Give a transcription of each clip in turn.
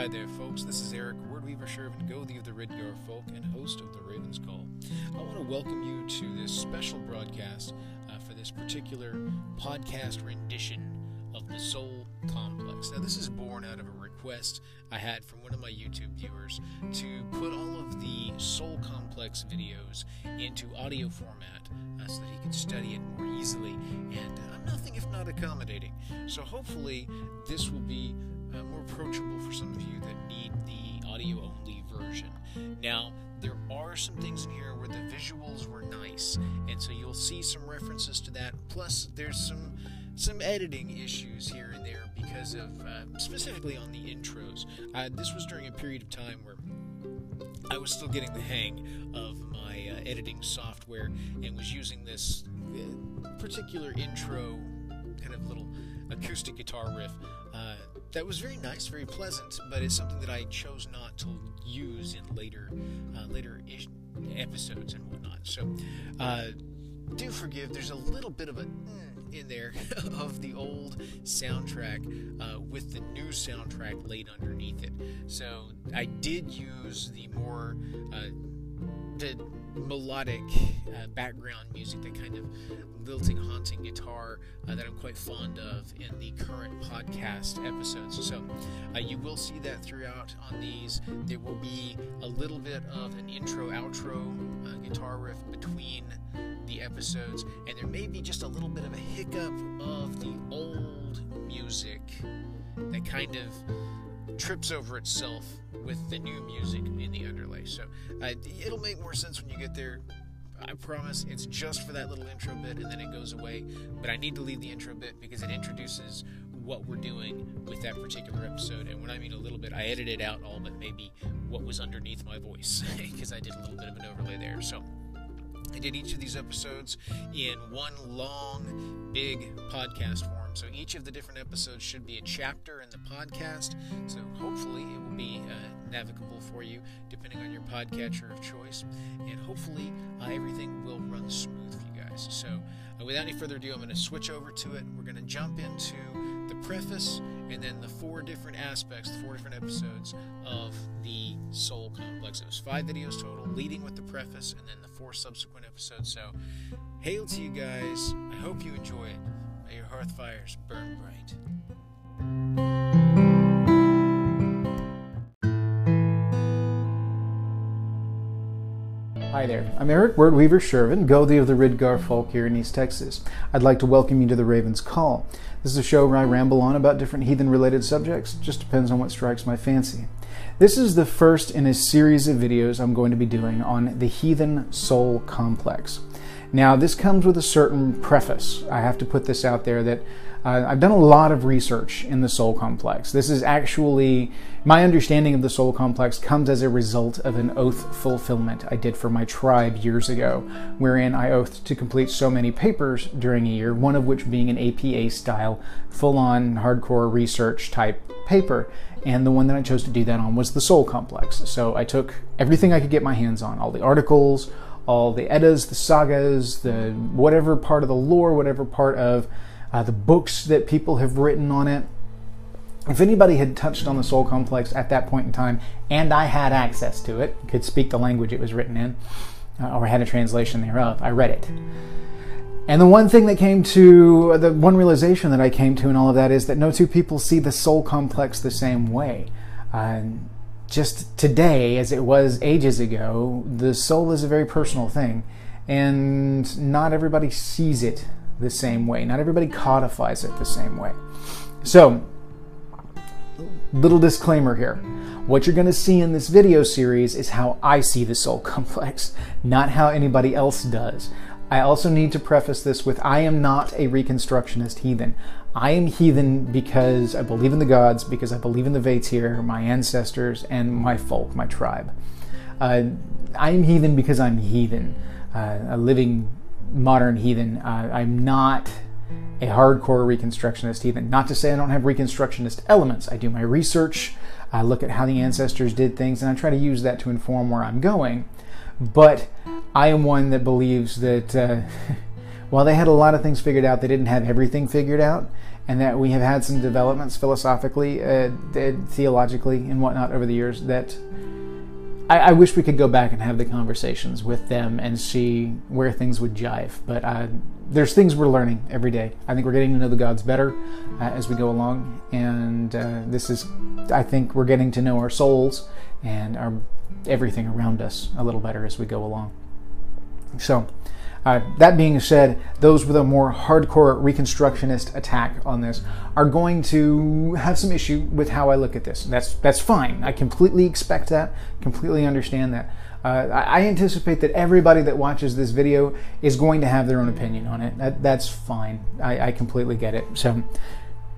Hi there, folks. This is Eric Wordweaver Sjerven, Gothi of the Ridgar Folk, and host of the Raven's Call. I want to welcome you to this special broadcast uh, for this particular podcast rendition of the Soul Complex. Now, this is born out of a request I had from one of my YouTube viewers to put all of the Soul Complex videos into audio format uh, so that he could study it more easily. And uh, I'm nothing if not accommodating. So, hopefully, this will be uh, more approachable for some of you that need the audio only version. Now, there are some things in here where the visuals were nice, and so you'll see some references to that. Plus, there's some some editing issues here and there because of uh, specifically on the intros. Uh, this was during a period of time where I was still getting the hang of my uh, editing software and was using this uh, particular intro kind of little acoustic guitar riff uh, that was very nice, very pleasant, but it's something that I chose not to use in later uh, later ish- episodes and whatnot. So uh, do forgive. There's a little bit of a mm in there of the old soundtrack uh, with the new soundtrack laid underneath it. So I did use the more uh, the melodic uh, background music, that kind of lilting, haunting guitar uh, that I'm quite fond of in the current podcast episodes. So uh, you will see that throughout on these. There will be a little bit of an intro, outro uh, guitar riff between the episodes, and there may be just a little bit of a hiccup of the old music that kind of trips over itself with the new music in the underlay. So uh, it'll make more sense when you get there. I promise it's just for that little intro bit and then it goes away. But I need to leave the intro bit because it introduces what we're doing with that particular episode. And when I mean a little bit, I edited out all but maybe what was underneath my voice because I did a little bit of an overlay there. So I did each of these episodes in one long, big podcast form. So each of the different episodes should be a chapter in the podcast. So hopefully it will be uh, navigable for you, depending on your podcatcher of choice. And hopefully uh, everything will run smooth for you guys. So uh, without any further ado, I'm going to switch over to it. We're going to jump into the preface and then the four different aspects, the four different episodes of the Soul Complex. It was five videos total, leading with the preface and then the four subsequent episodes. So, hail to you guys. I hope you enjoy it. May your hearth fires burn bright. Hi there, I'm Eric Wordweaver Sjerven, Gothi of the Ridgar Folk here in East Texas. I'd like to welcome you to the Raven's Call. This is a show where I ramble on about different heathen related subjects, just depends on what strikes my fancy. This is the first in a series of videos I'm going to be doing on the heathen soul complex. Now, this comes with a certain preface. I have to put this out there that uh, I've done a lot of research in the soul complex. This is actually my understanding of the soul complex comes as a result of an oath fulfillment I did for my tribe years ago, wherein I oathed to complete so many papers during a year, one of which being an APA style, full on hardcore research type paper. And the one that I chose to do that on was the soul complex. So I took everything I could get my hands on, all the articles, all the Eddas, the sagas, the whatever part of the lore, whatever part of uh, the books that people have written on it. If anybody had touched on the soul complex at that point in time, and I had access to it, could speak the language it was written in, uh, or had a translation thereof, I read it. And the one thing that came to, the one realization that I came to in all of that is that no two people see the soul complex the same way. Uh, just today, as it was ages ago, the soul is a very personal thing, and not everybody sees it the same way. Not everybody codifies it the same way. So, little disclaimer here. What you're going to see in this video series is how I see the soul complex, not how anybody else does. I also need to preface this with I am not a Reconstructionist heathen. I am heathen because I believe in the gods, because I believe in the Vatir, my ancestors, and my folk, my tribe. Uh, I am heathen because I'm heathen, uh, a living modern heathen. Uh, I'm not a hardcore Reconstructionist heathen. Not to say I don't have Reconstructionist elements. I do my research, I look at how the ancestors did things, and I try to use that to inform where I'm going. But I am one that believes that uh, while they had a lot of things figured out, they didn't have everything figured out, and that we have had some developments philosophically, uh, theologically, and whatnot over the years that I, I, wish we could go back and have the conversations with them and see where things would jive. But uh, there's things we're learning every day. I think we're getting to know the gods better uh, as we go along, and uh, this is, I think, we're getting to know our souls and our everything around us a little better as we go along. So. Uh, that being said, those with a more hardcore Reconstructionist attack on this are going to have some issue with how I look at this. That's that's fine. I completely expect that. Completely understand that. Uh, I anticipate that everybody that watches this video is going to have their own opinion on it. That, that's fine. I, I completely get it. So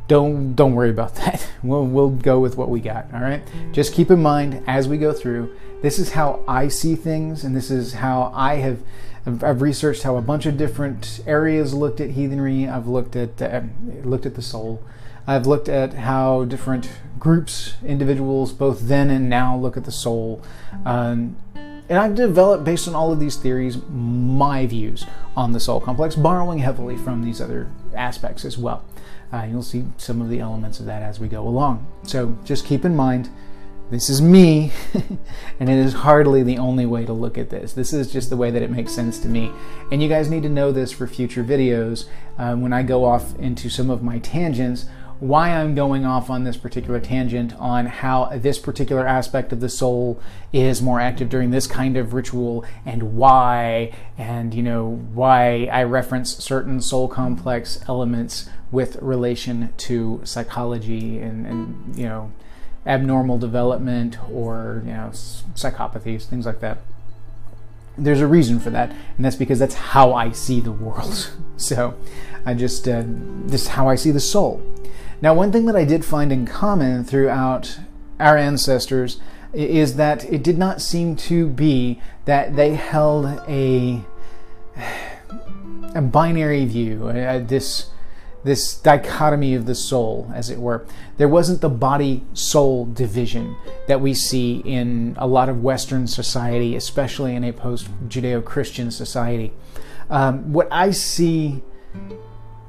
don't don't worry about that. We'll we'll go with what we got. All right. Just keep in mind as we go through. This is how I see things, and this is how I have I've, researched how a bunch of different areas looked at heathenry. I've looked at uh, looked at the soul. I've looked at how different groups, individuals, both then and now, look at the soul. Um, and I've developed, based on all of these theories, my views on the soul complex, borrowing heavily from these other aspects as well. Uh, you'll see some of the elements of that as we go along. So just keep in mind this is me, and it is hardly the only way to look at this. This is just the way that it makes sense to me. And you guys need to know this for future videos um, when I go off into some of my tangents, why I'm going off on this particular tangent on how this particular aspect of the soul is more active during this kind of ritual and why, and you know, why I reference certain soul complex elements with relation to psychology and, and you know, abnormal development or you know psychopathies, things like that. There's a reason for that, and that's because that's how I see the world. so, I just uh, this is how I see the soul. Now, one thing that I did find in common throughout our ancestors is that it did not seem to be that they held a a binary view, uh, this this dichotomy of the soul, as it were. There wasn't the body soul division that we see in a lot of Western society, especially in a post Judeo Christian society. Um, what I see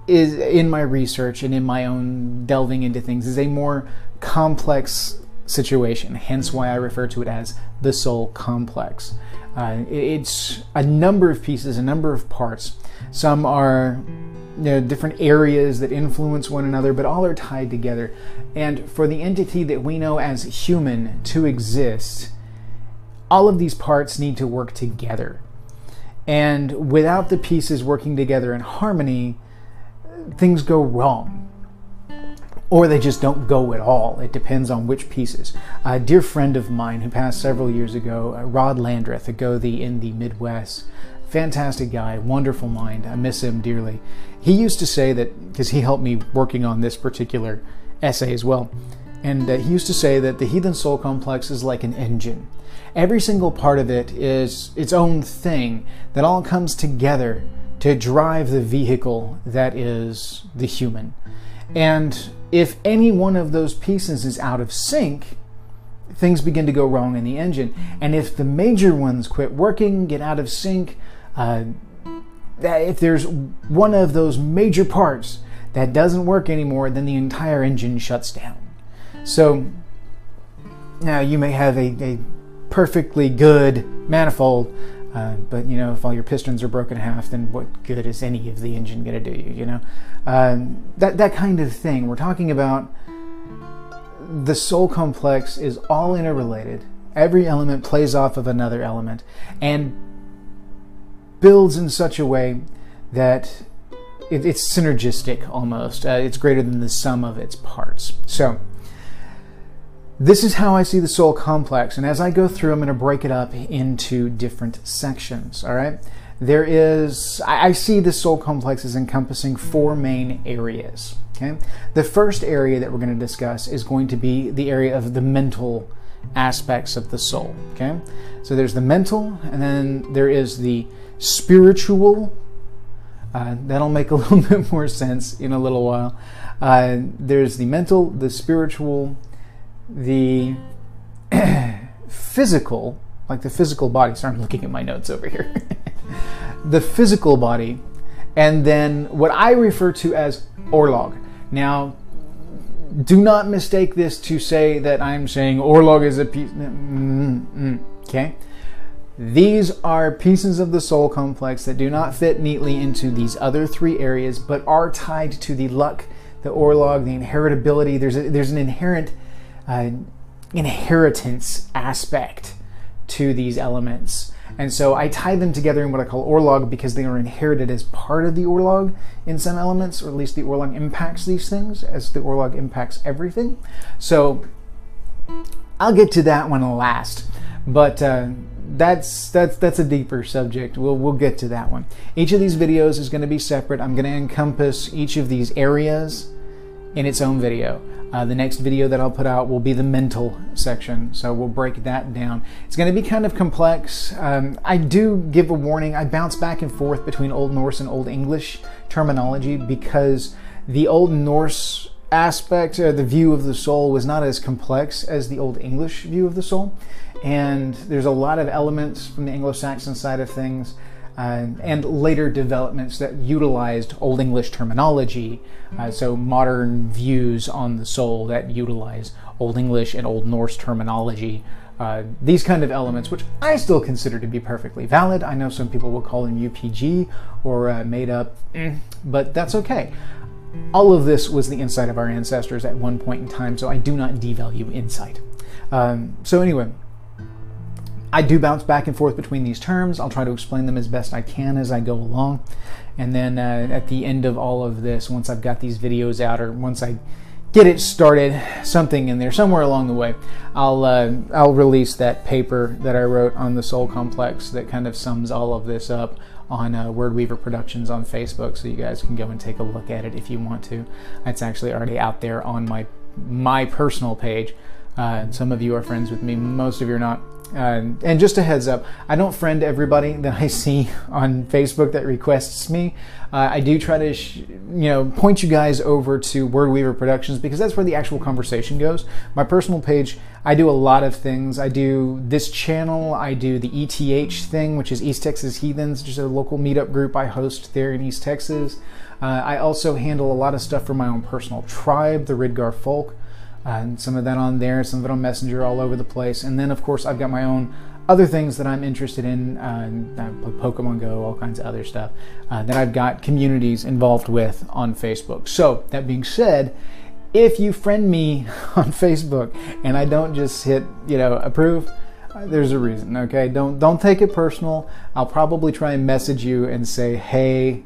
is in my research and in my own delving into things is a more complex situation, hence why I refer to it as the soul complex. Uh, it's a number of pieces, a number of parts. Some are you know, different areas that influence one another, but all are tied together. And for the entity that we know as human to exist, all of these parts need to work together. And without the pieces working together in harmony, things go wrong. Or they just don't go at all. It depends on which pieces. A dear friend of mine who passed several years ago, uh, Rod Landreth, a Gothi in the Midwest, fantastic guy, wonderful mind. I miss him dearly. He used to say that, because he helped me working on this particular essay as well, and uh, he used to say that the heathen soul complex is like an engine. Every single part of it is its own thing that all comes together to drive the vehicle that is the human. And if any one of those pieces is out of sync, things begin to go wrong in the engine. And if the major ones quit working, get out of sync, uh, if there's one of those major parts that doesn't work anymore, then the entire engine shuts down. So now you may have a, a perfectly good manifold, uh, but you know if all your pistons are broken in half, then what good is any of the engine going to do you? You know uh, that that kind of thing. We're talking about the soul complex is all interrelated. Every element plays off of another element, and builds in such a way that it, it's synergistic almost. Uh, it's greater than the sum of its parts. So, this is how I see the soul complex. And as I go through, I'm going to break it up into different sections. All right. There is, I, I see the soul complex as encompassing four main areas. Okay. The first area that we're going to discuss is going to be the area of the mental aspects of the soul. Okay. So there's the mental, and then there is the spiritual. Uh, that'll make a little bit more sense in a little while. Uh, there's the mental, the spiritual, the physical, like the physical body. Sorry, I'm looking at my notes over here. the physical body, and then what I refer to as Orlog. Now, do not mistake this to say that I'm saying Orlog is a piece. Mm, mm, mm, okay? These are pieces of the soul complex that do not fit neatly into these other three areas, but are tied to the luck, the Orlog, the inheritability. There's, a, there's an inherent uh, inheritance aspect to these elements. And so I tie them together in what I call Orlog because they are inherited as part of the Orlog in some elements, or at least the Orlog impacts these things as the Orlog impacts everything. So I'll get to that one last. But uh, that's that's that's a deeper subject. We'll we'll get to that one. Each of these videos is going to be separate. I'm going to encompass each of these areas in its own video. Uh, the next video that I'll put out will be the mental section, so we'll break that down. It's going to be kind of complex. Um, I do give a warning. I bounce back and forth between Old Norse and Old English terminology because the Old Norse aspect, or the view of the soul, was not as complex as the Old English view of the soul. And there's a lot of elements from the Anglo Saxon side of things uh, and later developments that utilized Old English terminology, uh, so modern views on the soul that utilize Old English and Old Norse terminology. Uh, these kind of elements, which I still consider to be perfectly valid. I know some people will call them UPG or uh, made up, mm, but that's okay. All of this was the insight of our ancestors at one point in time, so I do not devalue insight. Um, so, anyway, I do bounce back and forth between these terms. I'll try to explain them as best I can as I go along. And then uh, at the end of all of this, once I've got these videos out or once I get it started, something in there, somewhere along the way, I'll, uh, I'll release that paper that I wrote on the Soul Complex that kind of sums all of this up on uh, Word Weaver Productions on Facebook, so you guys can go and take a look at it if you want to. It's actually already out there on my my personal page. Uh, some of you are friends with me, most of you are not. Uh, and just a heads up, I don't friend everybody that I see on Facebook that requests me. Uh, I do try to, sh- you know, point you guys over to Word Weaver Productions because that's where the actual conversation goes. My personal page, I do a lot of things. I do this channel. I do the ETH thing, which is East Texas Heathens, just a local meetup group I host there in East Texas. Uh, I also handle a lot of stuff for my own personal tribe, the Ridgar Folk. Uh, and some of that on there, some of it on Messenger, all over the place. And then, of course, I've got my own other things that I'm interested in, uh, Pokemon Go, all kinds of other stuff uh, that I've got communities involved with on Facebook. So, that being said, if you friend me on Facebook and I don't just hit, you know, approve, uh, there's a reason, okay? Don't don't take it personal. I'll probably try and message you and say, "Hey,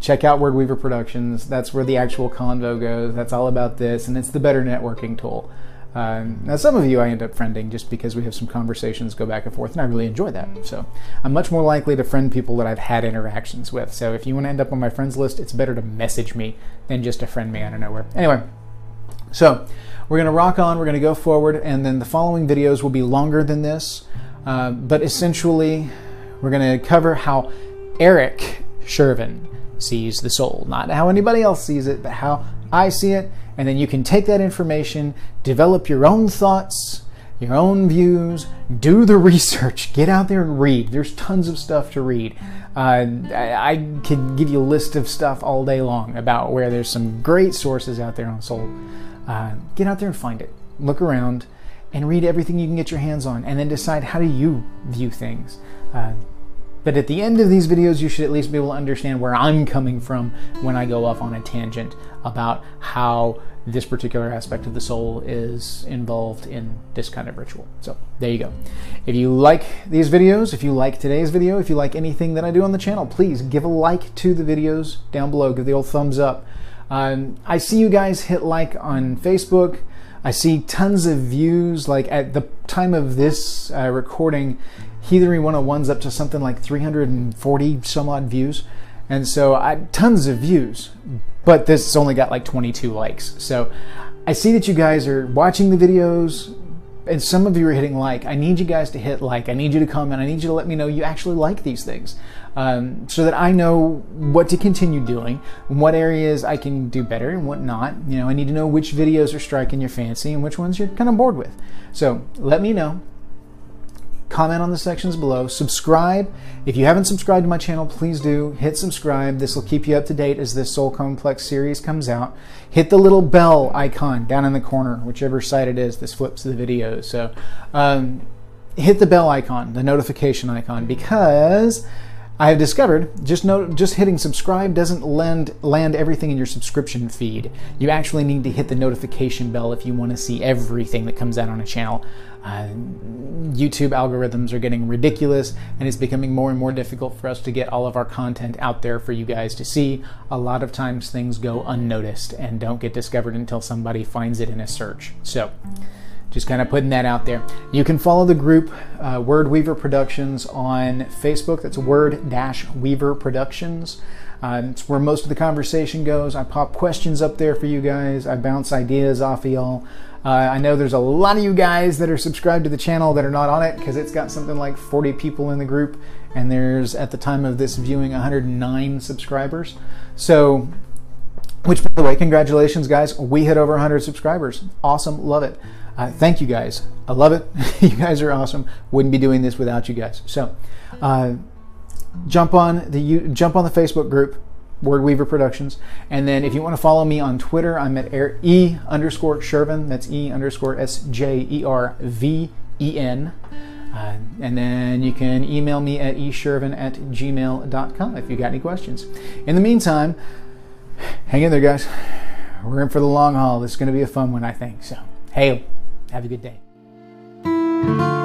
check out Word Weaver Productions. That's where the actual convo goes. That's all about this, and it's the better networking tool. Um, now, some of you I end up friending just because we have some conversations go back and forth, and I really enjoy that. So, I'm much more likely to friend people that I've had interactions with. So, if you want to end up on my friends list, it's better to message me than just to friend me out of nowhere. Anyway, so we're going to rock on, we're going to go forward, and then the following videos will be longer than this. Uh, but essentially, we're going to cover how Eric Sjerven sees the soul. Not how anybody else sees it, but how I see it. And then you can take that information, develop your own thoughts, your own views, do the research, get out there and read. There's tons of stuff to read. Uh, I, I could give you a list of stuff all day long about where there's some great sources out there on soul. Uh, get out there and find it. Look around and read everything you can get your hands on, and then decide how do you view things. Uh, but at the end of these videos, you should at least be able to understand where I'm coming from when I go off on a tangent about how this particular aspect of the soul is involved in this kind of ritual. So there you go. If you like these videos, if you like today's video, if you like anything that I do on the channel, please give a like to the videos down below. Give the old thumbs up. Um, I see you guys hit like on Facebook. I see tons of views. Like at the time of this uh, recording, Heathenry 101's up to something like 340 some odd views. And so I, tons of views, but this only got like 22 likes. So I see that you guys are watching the videos and some of you are hitting like. I need you guys to hit like. I need you to comment. I need you to let me know you actually like these things um, so that I know what to continue doing, what areas I can do better and what not. You know, I need to know which videos are striking your fancy and which ones you're kind of bored with. So let me know comment on the sections below, subscribe. If you haven't subscribed to my channel, please do. Hit subscribe. This will keep you up to date as this Soul Complex series comes out. Hit the little bell icon down in the corner, whichever side it is. This flips the video. So um, hit the bell icon, the notification icon, because I have discovered just no, just hitting subscribe doesn't land land everything in your subscription feed. You actually need to hit the notification bell if you want to see everything that comes out on a channel. Uh, YouTube algorithms are getting ridiculous, and it's becoming more and more difficult for us to get all of our content out there for you guys to see. A lot of times things go unnoticed and don't get discovered until somebody finds it in a search. So. Just kind of putting that out there. You can follow the group uh, Word Weaver Productions on Facebook. That's Word Dash Weaver Productions. Uh, it's where most of the conversation goes. I pop questions up there for you guys. I bounce ideas off of y'all. Uh, I know there's a lot of you guys that are subscribed to the channel that are not on it because it's got something like 40 people in the group, and there's at the time of this viewing 109 subscribers. So, which by the way, congratulations, guys! We hit over 100 subscribers. Awesome, love it. Uh, thank you guys. I love it. you guys are awesome. Wouldn't be doing this without you guys. So, uh, jump on the jump on the Facebook group, Word Weaver Productions, and then if you want to follow me on Twitter, I'm at e underscore Sjerven. That's e underscore s j e r v e n. Uh, and then you can email me at esjerven at gmail.com if you got any questions. In the meantime, hang in there, guys. We're in for the long haul. This is going to be a fun one, I think. So, hey. Have a good day.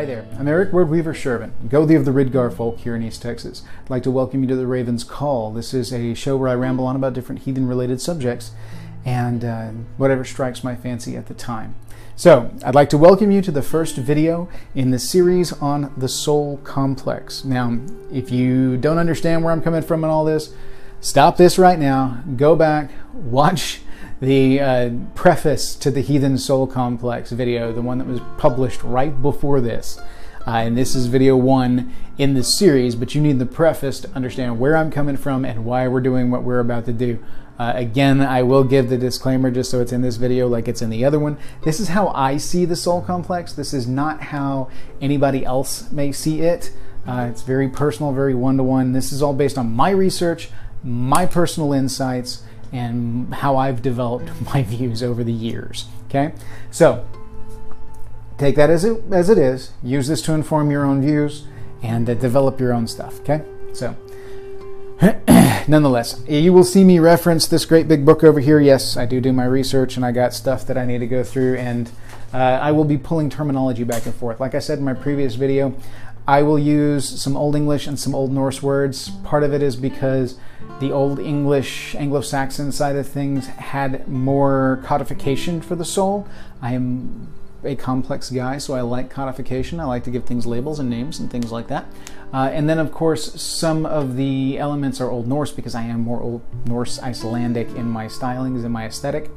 Hi there, I'm Eric Word Weaver Sjerven, Gothi of the Ridgar folk here in East Texas. I'd like to welcome you to the Raven's Call. This is a show where I ramble on about different heathen related subjects and uh, whatever strikes my fancy at the time. So, I'd like to welcome you to the first video in the series on the soul complex. Now, if you don't understand where I'm coming from in all this, stop this right now, go back, watch the uh, preface to the Heathen Soul Complex video, the one that was published right before this. Uh, and this is video one in the series, but you need the preface to understand where I'm coming from and why we're doing what we're about to do. Uh, again, I will give the disclaimer just so it's in this video like it's in the other one. This is how I see the soul complex. This is not how anybody else may see it. Uh, it's very personal, very one to one. This is all based on my research, my personal insights and how I've developed my views over the years. Okay, so take that as it as it is. Use this to inform your own views and uh, develop your own stuff. Okay, so. Nonetheless, you will see me reference this great big book over here. Yes, I do do my research and I got stuff that I need to go through, and uh, I will be pulling terminology back and forth. Like I said in my previous video, I will use some Old English and some Old Norse words. Part of it is because the Old English, Anglo Saxon side of things had more codification for the soul. I am a complex guy, so I like codification. I like to give things labels and names and things like that. Uh, and then, of course, some of the elements are Old Norse because I am more Old Norse Icelandic in my stylings and my aesthetic.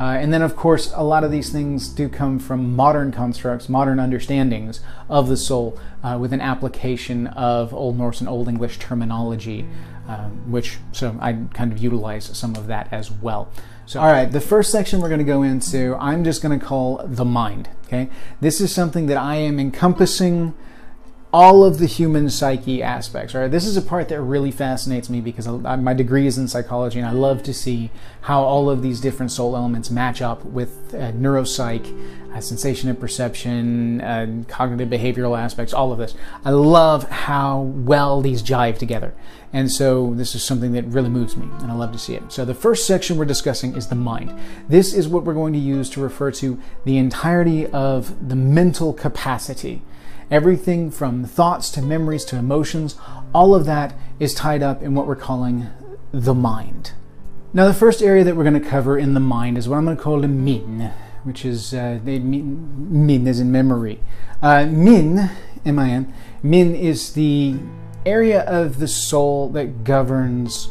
Uh, and then, of course, a lot of these things do come from modern constructs, modern understandings of the soul, uh, with an application of Old Norse and Old English terminology, um, which so I kind of utilize some of that as well. So, all right, the first section we're going to go into, I'm just going to call the mind. Okay, this is something that I am encompassing all of the human psyche aspects. Right, this is a part that really fascinates me because my degree is in psychology, and I love to see how all of these different soul elements match up with uh, neuropsych, uh, sensation and perception, uh, cognitive behavioral aspects, all of this. I love how well these jive together, and so this is something that really moves me, and I love to see it. So the first section we're discussing is the mind. This is what we're going to use to refer to the entirety of the mental capacity Everything from thoughts to memories to emotions, all of that is tied up in what we're calling the mind. Now, the first area that we're going to cover in the mind is what I'm going to call the min, which is uh, min is in memory. Uh, min, M-I-N, min is the area of the soul that governs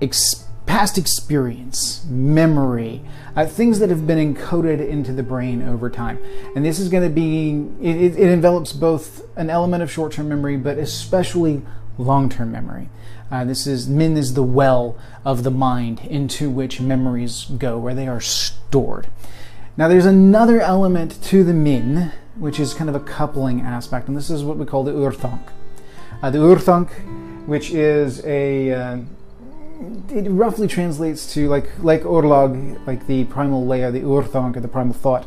experience past experience, memory, uh, things that have been encoded into the brain over time. And this is going to be, it, it envelops both an element of short term memory, but especially long-term memory. Uh, this is min is the well of the mind into which memories go, where they are stored. Now, there's another element to the min, which is kind of a coupling aspect, and this is what we call the urthank. Uh, the urthank, which is a uh, it roughly translates to like like urlag, like the primal layer, the urthank, or the primal thought.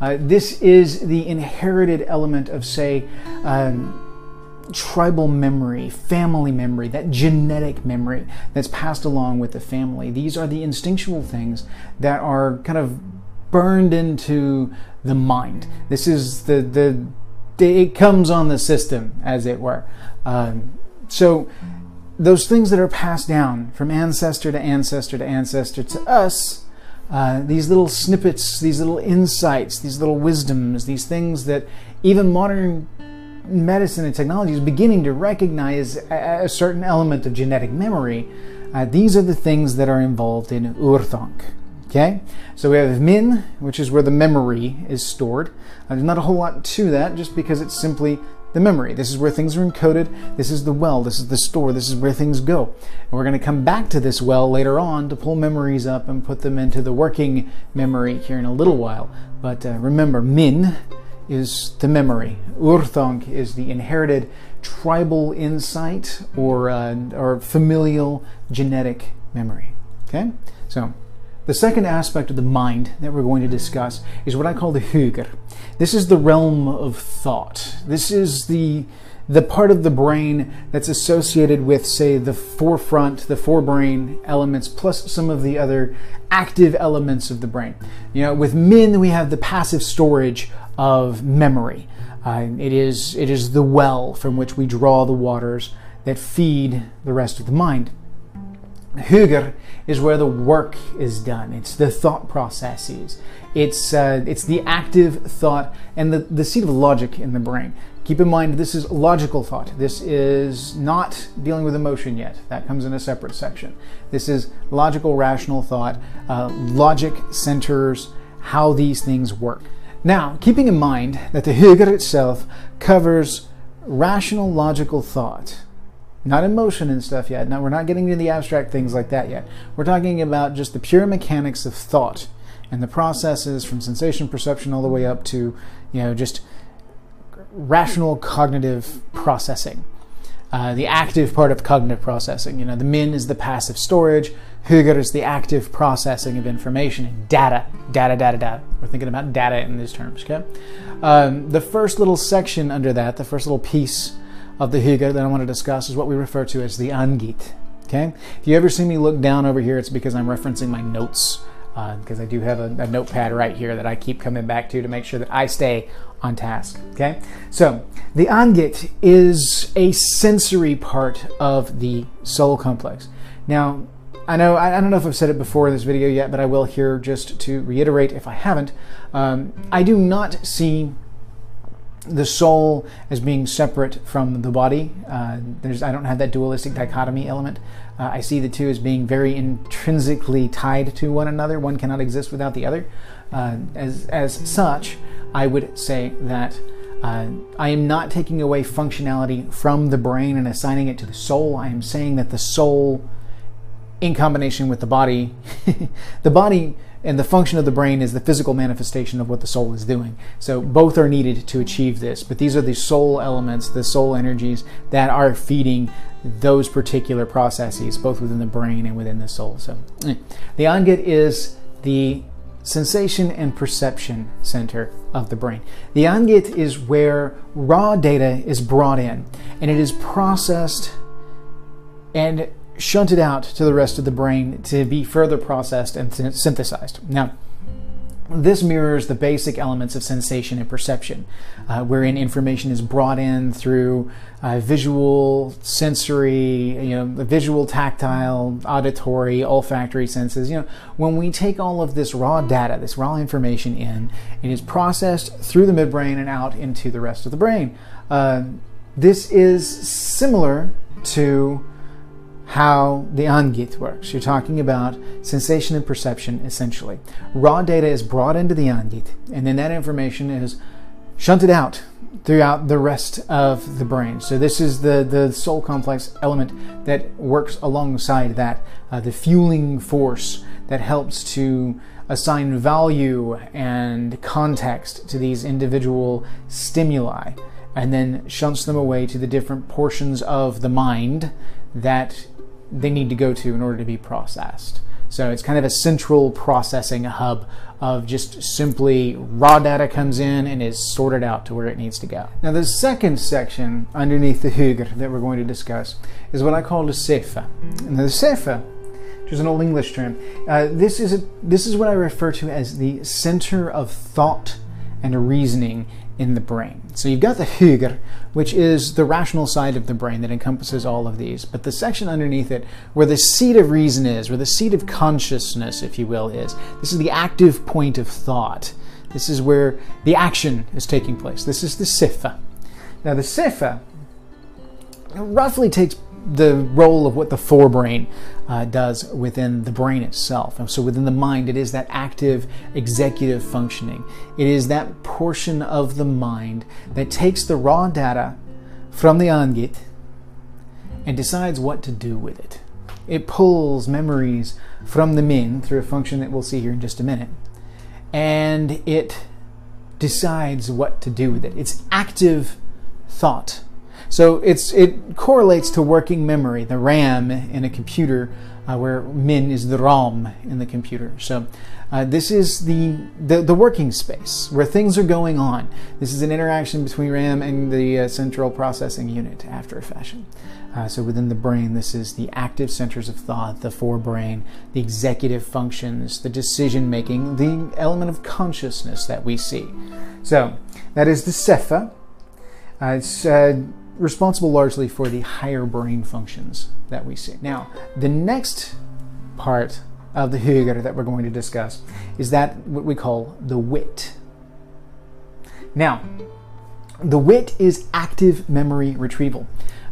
Uh, this is the inherited element of, say, um, tribal memory, family memory, that genetic memory that's passed along with the family. These are the instinctual things that are kind of burned into the mind. This is the the it comes on the system, as it were. Um, so those things that are passed down from ancestor to ancestor to ancestor to us, uh, these little snippets, these little insights, these little wisdoms, these things that even modern medicine and technology is beginning to recognize a, a certain element of genetic memory. Uh, these are the things that are involved in urthank. Okay, so we have min, which is where the memory is stored. Uh, there's not a whole lot to that, just because it's simply the memory. This is where things are encoded. This is the well. This is the store. This is where things go. And we're going to come back to this well later on to pull memories up and put them into the working memory here in a little while. But uh, remember, min is the memory. Urthank is the inherited tribal insight or, uh, or familial genetic memory. Okay? So the second aspect of the mind that we're going to discuss is what I call the hugr. This is the realm of thought. This is the the part of the brain that's associated with, say, the forefront, the forebrain elements, plus some of the other active elements of the brain. You know, with min, we have the passive storage of memory. Uh, it is it is the well from which we draw the waters that feed the rest of the mind. Hugr is where the work is done. It's the thought processes. It's uh, it's the active thought and the, the seat of logic in the brain. Keep in mind this is logical thought. This is not dealing with emotion yet. That comes in a separate section. This is logical, rational thought. Uh, logic centers how these things work. Now, keeping in mind that the Hugr itself covers rational, logical thought not emotion and stuff yet. Now, we're not getting into the abstract things like that yet. We're talking about just the pure mechanics of thought and the processes from sensation perception all the way up to, you know, just rational cognitive processing. Uh, the active part of cognitive processing. You know, the min is the passive storage. Hugr is the active processing of information and data, data, data, data. We're thinking about data in these terms. Okay. Um, the first little section under that, the first little piece of the Hugr that I want to discuss is what we refer to as the Angit. Okay? If you ever see me look down over here, it's because I'm referencing my notes, because uh, I do have a, a, notepad right here that I keep coming back to to make sure that I stay on task. Okay? So, the Angit is a sensory part of the soul complex. Now, I know I don't know if I've said it before in this video yet, but I will here just to reiterate if I haven't. Um, I do not see the soul as being separate from the body. Uh, there's, I don't have that dualistic dichotomy element. Uh, I see the two as being very intrinsically tied to one another. One cannot exist without the other. Uh, as, as such, I would say that uh, I am not taking away functionality from the brain and assigning it to the soul. I am saying that the soul, in combination with the body, the body and the function of the brain is the physical manifestation of what the soul is doing. So both are needed to achieve this, but these are the soul elements, the soul energies that are feeding those particular processes, both within the brain and within the soul. So the Angit is the sensation and perception center of the brain. The Angit is where raw data is brought in and it is processed and shunted out to the rest of the brain to be further processed and synthesized. Now, this mirrors the basic elements of sensation and perception, uh, wherein information is brought in through uh, visual, sensory, you know, the visual, tactile, auditory, olfactory senses. You know, when we take all of this raw data, this raw information in, it is processed through the midbrain and out into the rest of the brain. Uh, this is similar to how the Angit works. You're talking about sensation and perception essentially. Raw data is brought into the Angit, and then that information is shunted out throughout the rest of the brain. So this is the the soul complex element that works alongside that, uh, the fueling force that helps to assign value and context to these individual stimuli, and then shunts them away to the different portions of the mind that they need to go to in order to be processed. So it's kind of a central processing hub of just simply raw data comes in and is sorted out to where it needs to go. Now the second section underneath the hygr that we're going to discuss is what I call the sefa. And the sefa, which is an old English term, uh, this is a, this is what I refer to as the center of thought and reasoning in the brain. So you've got the hygr, which is the rational side of the brain that encompasses all of these. But the section underneath it, where the seat of reason is, where the seat of consciousness, if you will, is, this is the active point of thought. This is where the action is taking place. This is the sefa. Now, the sefa roughly takes the role of what the forebrain uh, does within the brain itself. And so within the mind, it is that active executive functioning. It is that portion of the mind that takes the raw data from the angit and decides what to do with it. It pulls memories from the min through a function that we'll see here in just a minute. And it decides what to do with it. It's active thought. So it's it correlates to working memory, the RAM in a computer, uh, where min is the ROM in the computer. So uh, this is the, the, the working space where things are going on. This is an interaction between RAM and the uh, central processing unit after a fashion. Uh, so within the brain, this is the active centers of thought, the forebrain, the executive functions, the decision making, the element of consciousness that we see. So that is the sefa. Uh, it's uh, responsible largely for the higher brain functions that we see. Now, the next part of the hygr that we're going to discuss is that what we call the wit. Now, the wit is active memory retrieval.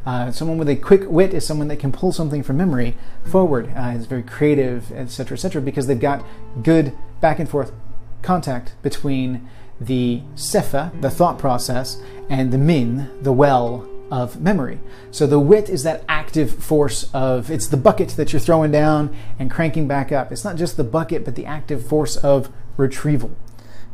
Uh, someone with a quick wit is someone that can pull something from memory forward. Uh, is very creative, etc., etc., because they've got good back and forth contact between the sefa, the thought process, and the min, the well of memory. So the wit is that active force of, it's the bucket that you're throwing down and cranking back up. It's not just the bucket, but the active force of retrieval.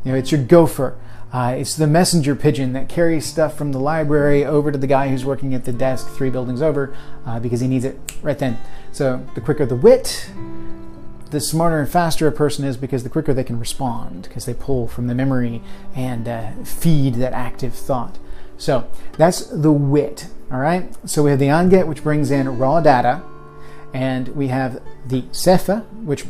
You know, it's your gopher. Uh, it's the messenger pigeon that carries stuff from the library over to the guy who's working at the desk three buildings over uh, because he needs it right then. So the quicker the wit, the smarter and faster a person is because the quicker they can respond because they pull from the memory and uh, feed that active thought. So that's the wit, all right? So we have the angit, which brings in raw data, and we have the sefa, which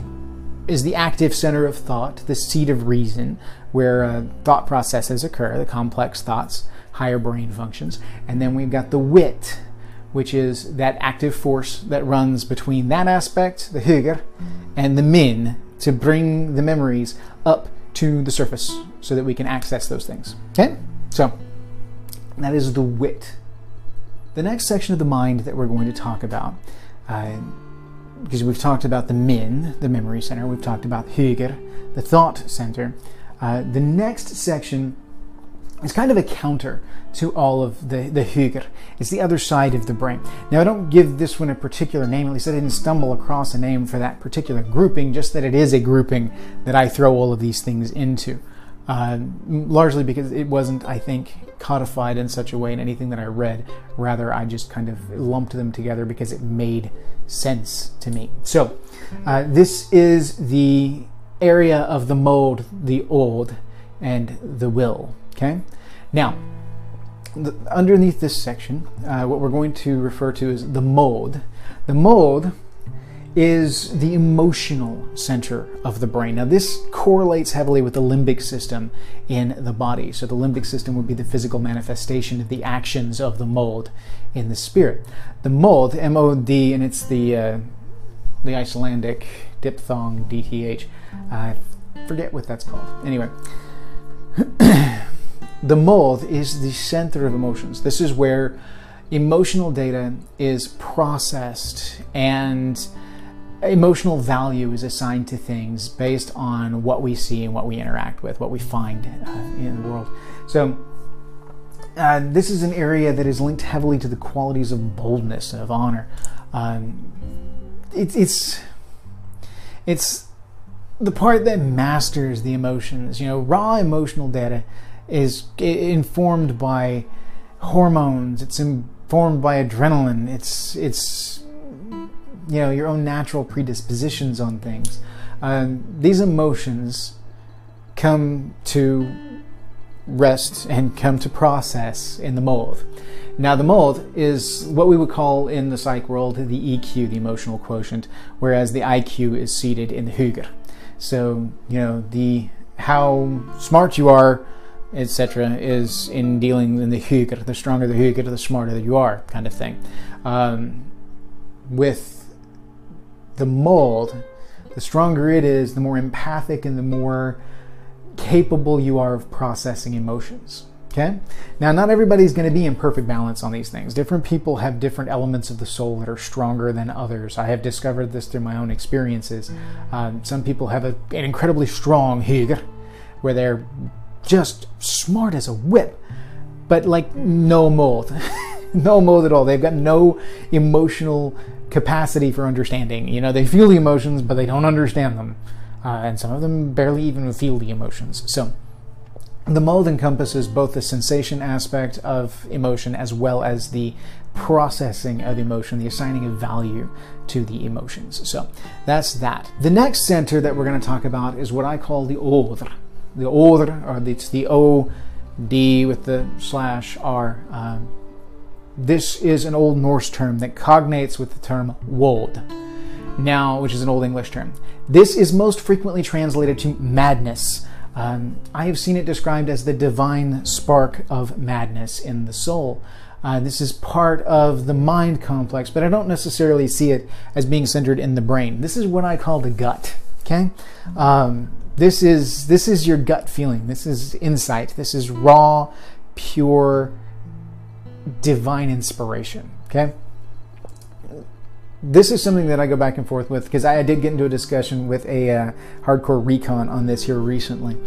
is the active center of thought, the seat of reason, where uh, thought processes occur, the complex thoughts, higher brain functions. And then we've got the wit, which is that active force that runs between that aspect, the hygr, and the min to bring the memories up to the surface so that we can access those things. Okay? So that is the wit. The next section of the mind that we're going to talk about, uh, because we've talked about the min, the memory center, we've talked about hygr, the thought center. Uh, the next section is kind of a counter to all of the, the hygr. It's the other side of the brain. Now, I don't give this one a particular name, at least I didn't stumble across a name for that particular grouping, just that it is a grouping that I throw all of these things into. Uh, largely because it wasn't, I think, codified in such a way in anything that I read. Rather, I just kind of lumped them together because it made sense to me. So, uh, this is the area of the mold, the old, and the will. Okay? Now, the, underneath this section, uh, what we're going to refer to is the mold. The mold is the emotional center of the brain. Now, this correlates heavily with the limbic system in the body. So, the limbic system would be the physical manifestation of the actions of the mold in the spirit. The mold, M O D, and it's the uh, the Icelandic diphthong DTH. I forget what that's called. Anyway, the mold is the center of emotions. This is where emotional data is processed and emotional value is assigned to things based on what we see and what we interact with, what we find uh, in the world. So, uh, this is an area that is linked heavily to the qualities of boldness and of honor. Um, it's it's it's the part that masters the emotions. You know, raw emotional data is informed by hormones. It's informed by adrenaline. It's it's you know your own natural predispositions on things. Um, these emotions come to rest and come to process in the mold. Now, the mold is what we would call in the psych world the EQ, the emotional quotient, whereas the IQ is seated in the Hugr. So, you know, the how smart you are, etc., is in dealing in the Hugr. The stronger the Hugr, the smarter that you are, kind of thing. Um, with the mold, the stronger it is, the more empathic and the more capable you are of processing emotions. Okay? Now, not everybody's going to be in perfect balance on these things. Different people have different elements of the soul that are stronger than others. I have discovered this through my own experiences. Um, some people have a, an incredibly strong Hugr, where they're just smart as a whip, but like no mold. no mold at all. They've got no emotional capacity for understanding. You know, they feel the emotions, but they don't understand them. Uh, and some of them barely even feel the emotions. So, the mold encompasses both the sensation aspect of emotion as well as the processing of emotion, the assigning of value to the emotions. So that's that. The next center that we're going to talk about is what I call the odr. The odr, or it's the O D with the slash R. Um, this is an Old Norse term that cognates with the term wold, now, which is an Old English term. This is most frequently translated to madness um, I have seen it described as the divine spark of madness in the soul. Uh, this is part of the mind complex, but I don't necessarily see it as being centered in the brain. This is what I call the gut. Okay, um, this is this is your gut feeling. This is insight. This is raw, pure, divine inspiration. Okay this is something that I go back and forth with because I, did get into a discussion with a uh, hardcore recon on this here recently.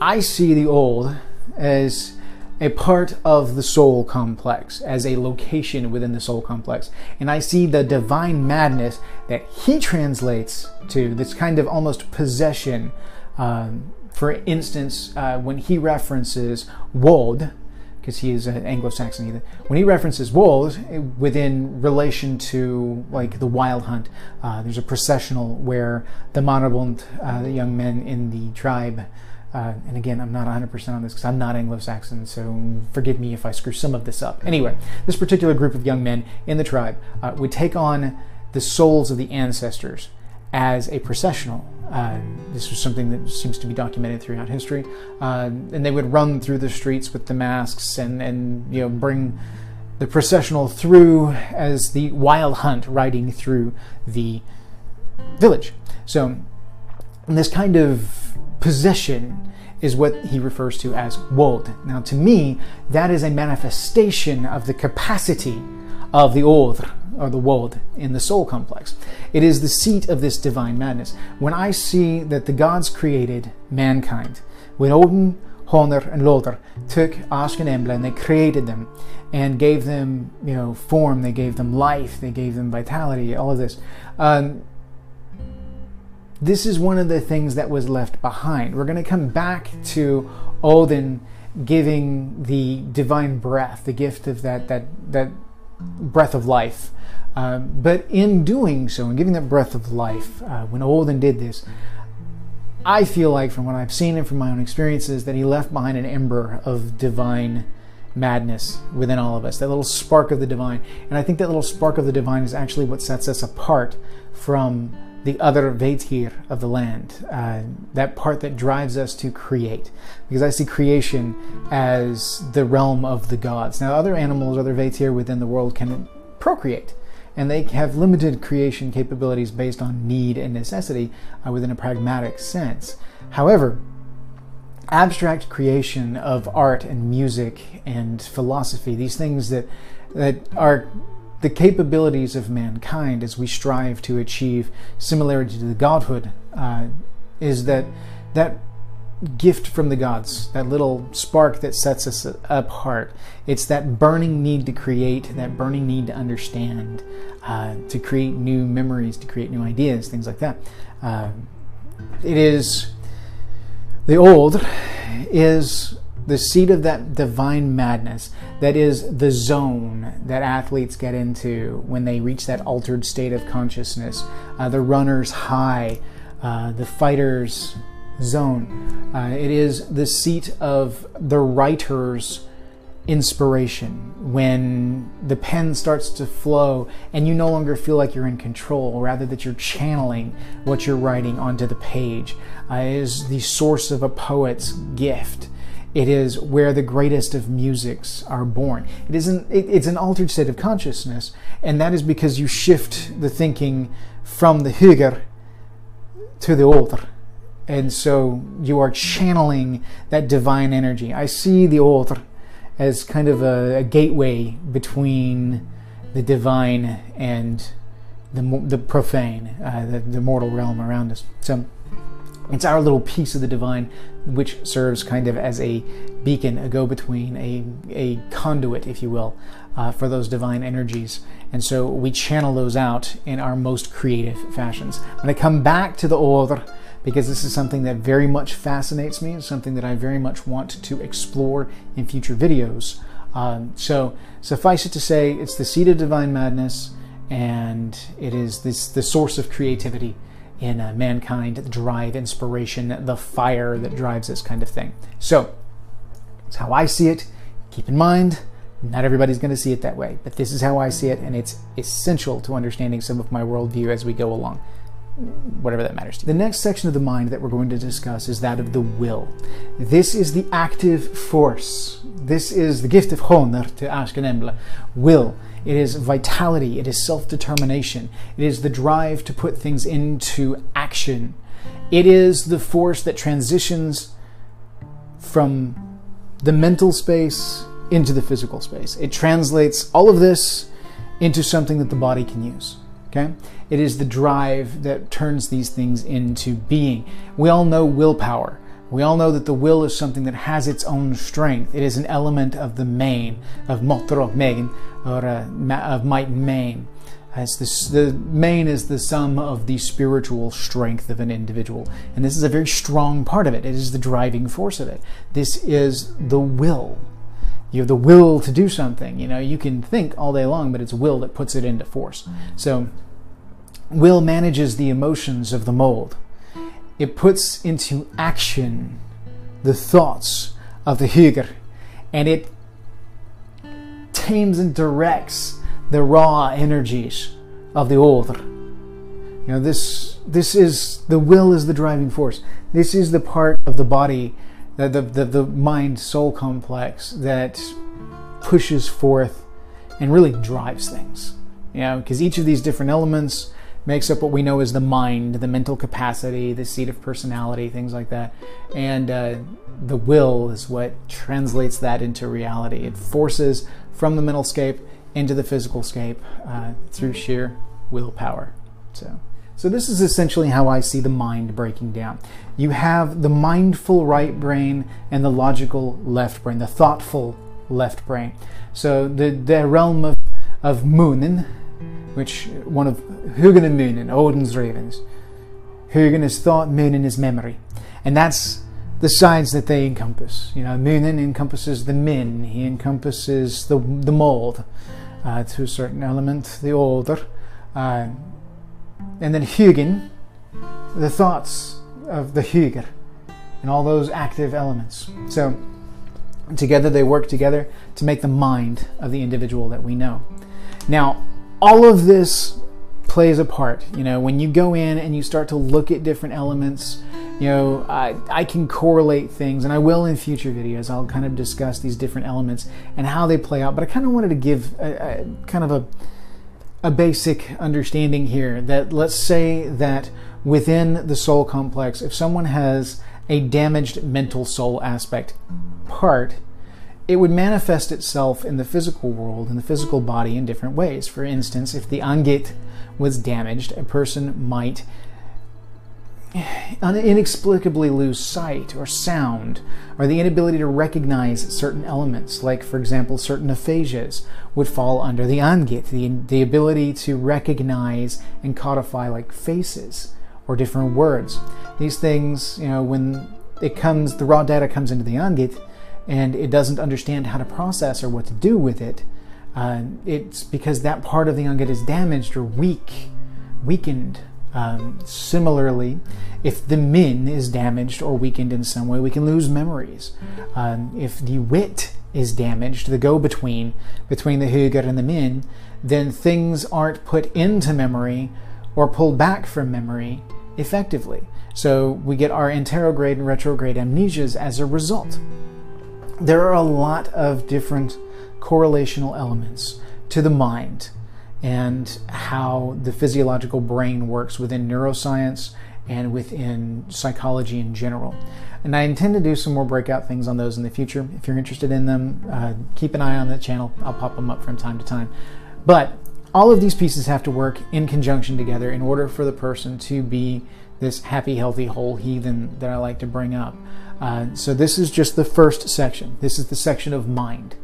I see the old as a part of the soul complex, as a location within the soul complex. And I see the divine madness that he translates to this kind of almost possession. Um, for instance, uh, when he references wold, because he is an Anglo-Saxon heathen. When he references wolves within relation to like the wild hunt, uh, there's a processional where the Männerbund, uh, the young men in the tribe, uh, and again, I'm not 100% on this because I'm not Anglo-Saxon, so forgive me if I screw some of this up. Anyway, this particular group of young men in the tribe uh, would take on the souls of the ancestors as a processional. Uh, this was something that seems to be documented throughout history. Uh, and they would run through the streets with the masks and, and you know bring the processional through as the wild hunt riding through the village. So this kind of possession is what he refers to as wold. Now, to me, that is a manifestation of the capacity of the odr, or the world in the soul complex. It is the seat of this divine madness. When I see that the gods created mankind, when Odin, Hoenir, and Lothar took Ask and Embla and they created them and gave them, you know, form, they gave them life, they gave them vitality, all of this. Um, this is one of the things that was left behind. We're going to come back to Odin giving the divine breath, the gift of that that that breath of life um, but in doing so, in giving that breath of life, uh, when Odin did this, I feel like, from what I've seen and from my own experiences, that he left behind an ember of divine madness within all of us, that little spark of the divine. And I think that little spark of the divine is actually what sets us apart from the other Vetir of the land, uh, that part that drives us to create. Because I see creation as the realm of the gods. Now, other animals, other Vetir within the world can procreate and they have limited creation capabilities based on need and necessity uh, within a pragmatic sense. However, abstract creation of art and music and philosophy, these things that that are the capabilities of mankind as we strive to achieve similarity to the godhood, uh, is that that gift from the gods, that little spark that sets us apart. It's that burning need to create, that burning need to understand, uh, to create new memories, to create new ideas, things like that. Uh, it is the old is the seat of that divine madness that is the zone that athletes get into when they reach that altered state of consciousness uh, the runner's high uh, the fighter's zone. Uh, it is the seat of the writer's inspiration. When the pen starts to flow and you no longer feel like you're in control rather that you're channeling what you're writing onto the page uh, is the source of a poet's gift it is where the greatest of musics are born. It isn't. It, it's an altered state of consciousness, and that is because you shift the thinking from the Hugr to the odr, and so you are channeling that divine energy. I see the odr as kind of a, a gateway between the divine and the the profane, uh, the, the mortal realm around us. So it's our little piece of the divine, which serves kind of as a beacon, a go between, a, a conduit, if you will, uh, for those divine energies. And so we channel those out in our most creative fashions. I'm going to come back to the odr because this is something that very much fascinates me something that I very much want to explore in future videos. Um, so suffice it to say, it's the seat of divine madness and it is this the source of creativity in uh, mankind, drive, inspiration, the fire that drives this kind of thing. So, it's how I see it. Keep in mind, not everybody's going to see it that way, but this is how I see it, and it's essential to understanding some of my worldview as we go along. Whatever that matters to you. The next section of the mind that we're going to discuss is that of the will. This is the active force. This is the gift of Hoenir to Ask and Embla. Will. It is vitality, it is self determination, it is the drive to put things into action. It is the force that transitions from the mental space into the physical space. It translates all of this into something that the body can use. Okay? It is the drive that turns these things into being. We all know willpower. We all know that the will is something that has its own strength. It is an element of the main, of motor main, or uh, of might and main. As this, the main is the sum of the spiritual strength of an individual. And this is a very strong part of it. It is the driving force of it. This is the will. You have the will to do something. You know, you can think all day long, but it's will that puts it into force. So, will manages the emotions of the mold it puts into action the thoughts of the Hugr and it tames and directs the raw energies of the Odr. You know, this this is the will is the driving force. This is the part of the body, the the, the, the mind soul complex that pushes forth and really drives things. You know, because each of these different elements makes up what we know as the mind, the mental capacity, the seat of personality, things like that. And uh, the will is what translates that into reality. It forces from the mental scape into the physical scape uh, through sheer willpower. So. So, this is essentially how I see the mind breaking down. You have the mindful right brain and the logical left brain, the thoughtful left brain. So, the, the realm of, of Munin, which one of Hugin and Odin's ravens. Hugin is thought, Munin is memory. And that's the sides that they encompass. You know, Munin encompasses the min, he encompasses the, the mold uh, to a certain element, the odr. Uh, and then Hugin, the thoughts of the Hugr, and all those active elements. So together they work together to make the mind of the individual that we know. Now, all of this plays a part. You know, when you go in and you start to look at different elements, you know, I, I can correlate things, and I will in future videos. I'll kind of discuss these different elements and how they play out. But I kind of wanted to give a, a kind of a a basic understanding here that let's say that within the soul complex, if someone has a damaged mental soul aspect part, it would manifest itself in the physical world, in the physical body, in different ways. For instance, if the angit was damaged, a person might inexplicably lose sight or sound, or the inability to recognize certain elements, like, for example, certain aphasias would fall under the angit, the, the ability to recognize and codify like faces or different words. These things, you know, when it comes, the raw data comes into the angit and it doesn't understand how to process or what to do with it, uh, it's because that part of the angit is damaged or weak, weakened um, similarly, if the min is damaged or weakened in some way, we can lose memories. Um, if the wit is damaged, the go between between the Hugr and the min, then things aren't put into memory or pulled back from memory effectively. So we get our anterograde and retrograde amnesias as a result. There are a lot of different correlational elements to the mind and how the physiological brain works within neuroscience and within psychology in general. And I intend to do some more breakout things on those in the future. If you're interested in them, uh, keep an eye on the channel. I'll pop them up from time to time. But all of these pieces have to work in conjunction together in order for the person to be this happy, healthy, whole heathen that I like to bring up. Uh, so, this is just the first section. This is the section of mind.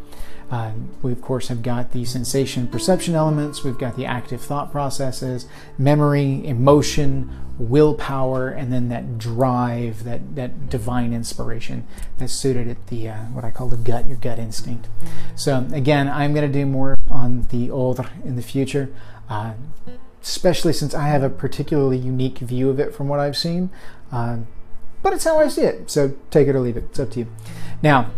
Uh, we, of course, have got the sensation perception elements, we've got the active thought processes, memory, emotion, willpower, and then that drive, that, that divine inspiration that's suited at the, uh, what I call the gut, your gut instinct. So, again, I'm going to do more on the Odr in the future. Uh, especially since I have a particularly unique view of it from what I've seen. Uh, but it's how I see it, so take it or leave it. It's up to you. Now,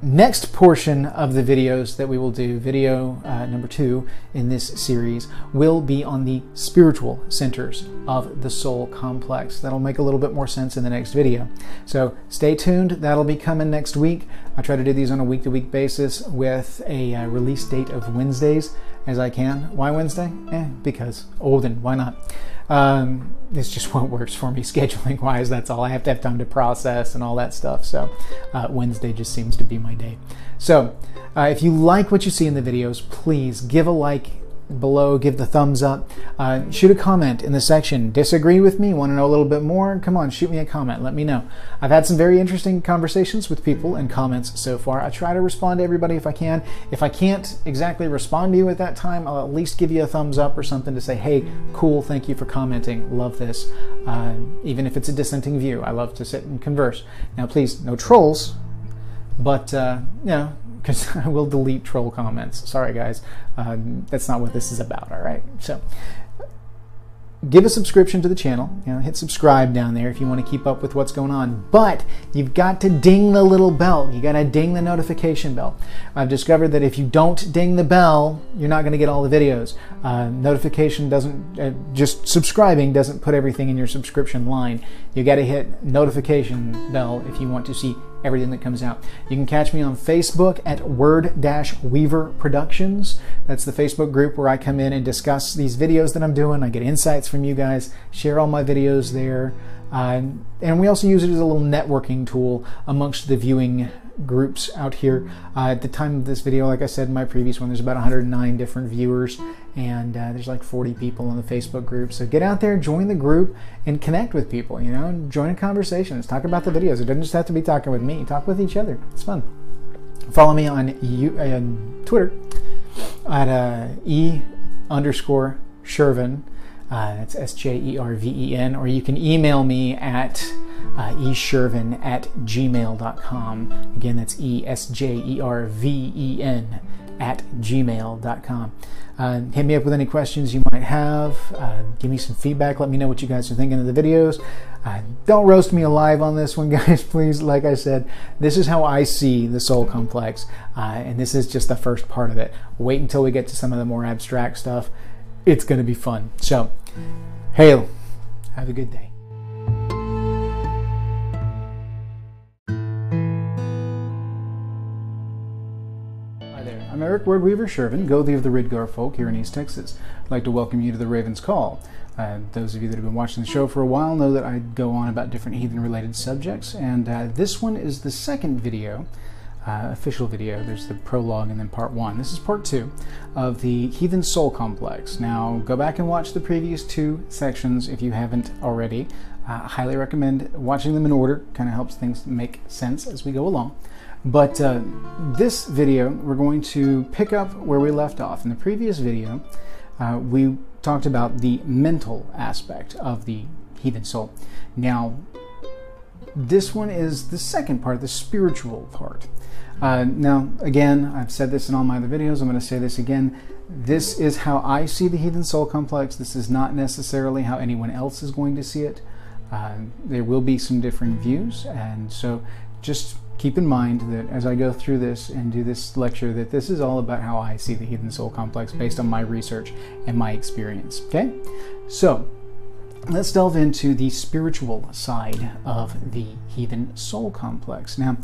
next portion of the videos that we will do, video uh, number two in this series, will be on the spiritual centers of the soul complex. That'll make a little bit more sense in the next video. So stay tuned. That'll be coming next week. I try to do these on a week to week basis with a uh, release date of Wednesdays as I can. Why Wednesday? Eh, because Odin. Why not? Um, it's just what works for me scheduling wise. That's all. I have to have time to process and all that stuff. So uh, Wednesday just seems to be my day. So uh, if you like what you see in the videos, please give a like below, give the thumbs up, uh, shoot a comment in the section. Disagree with me? Want to know a little bit more? Come on, shoot me a comment. Let me know. I've had some very interesting conversations with people and comments so far. I try to respond to everybody if I can. If I can't exactly respond to you at that time, I'll at least give you a thumbs up or something to say, hey, cool, thank you for commenting. Love this. Uh, even if it's a dissenting view, I love to sit and converse. Now, please, no trolls, but, uh, you know, because I will delete troll comments. Sorry, guys. Um, that's not what this is about, all right? So, give a subscription to the channel. You know, hit subscribe down there if you want to keep up with what's going on. But you've got to ding the little bell. You got to ding the notification bell. I've discovered that if you don't ding the bell, you're not going to get all the videos. Uh, notification doesn't, uh, just subscribing doesn't put everything in your subscription line. You got to hit notification bell if you want to see everything that comes out. You can catch me on Facebook at Word Weaver Productions. That's the Facebook group where I come in and discuss these videos that I'm doing. I get insights from you guys, share all my videos there. Uh, and we also use it as a little networking tool amongst the viewing groups out here. Uh, at the time of this video, like I said in my previous one, there's about 109 different viewers, and uh, there's like 40 people in the Facebook group. So get out there, join the group, and connect with people. You know, join a conversation. Let's talk about the videos. It doesn't just have to be talking with me. Talk with each other. It's fun. Follow me on, you, uh, Twitter at uh, e underscore Sjerven. Uh, that's S J E R V E N, or you can email me at uh, esjerven at gmail.com. Again, that's E S J E R V E N at gmail.com. Uh, hit me up with any questions you might have. Uh, give me some feedback. Let me know what you guys are thinking of the videos. Uh, don't roast me alive on this one, guys, please. Like I said, this is how I see the soul complex, uh, and this is just the first part of it. Wait until we get to some of the more abstract stuff. It's going to be fun. So, hail. Have a good day. Hi there. I'm Eric Word Weaver Sjerven, Gothi of the Ridgar folk here in East Texas. I'd like to welcome you to the Raven's Call. Uh, those of you that have been watching the show for a while know that I go on about different heathen related subjects, and uh, this one is the second video uh, official video. There's the prologue and then part one. This is part two of the Heathen Soul Complex. Now, go back and watch the previous two sections if you haven't already. Uh, I highly recommend watching them in order, kind of helps things make sense as we go along. But uh, this video, we're going to pick up where we left off. In the previous video, uh, we talked about the mental aspect of the heathen soul. Now, this one is the second part, the spiritual part. Uh, now, again, I've said this in all my other videos. I'm going to say this again. This is how I see the heathen soul complex. This is not necessarily how anyone else is going to see it. Uh, there will be some different views, and so just keep in mind that as I go through this and do this lecture, that this is all about how I see the heathen soul complex based on my research and my experience. Okay, so let's delve into the spiritual side of the heathen soul complex. Now,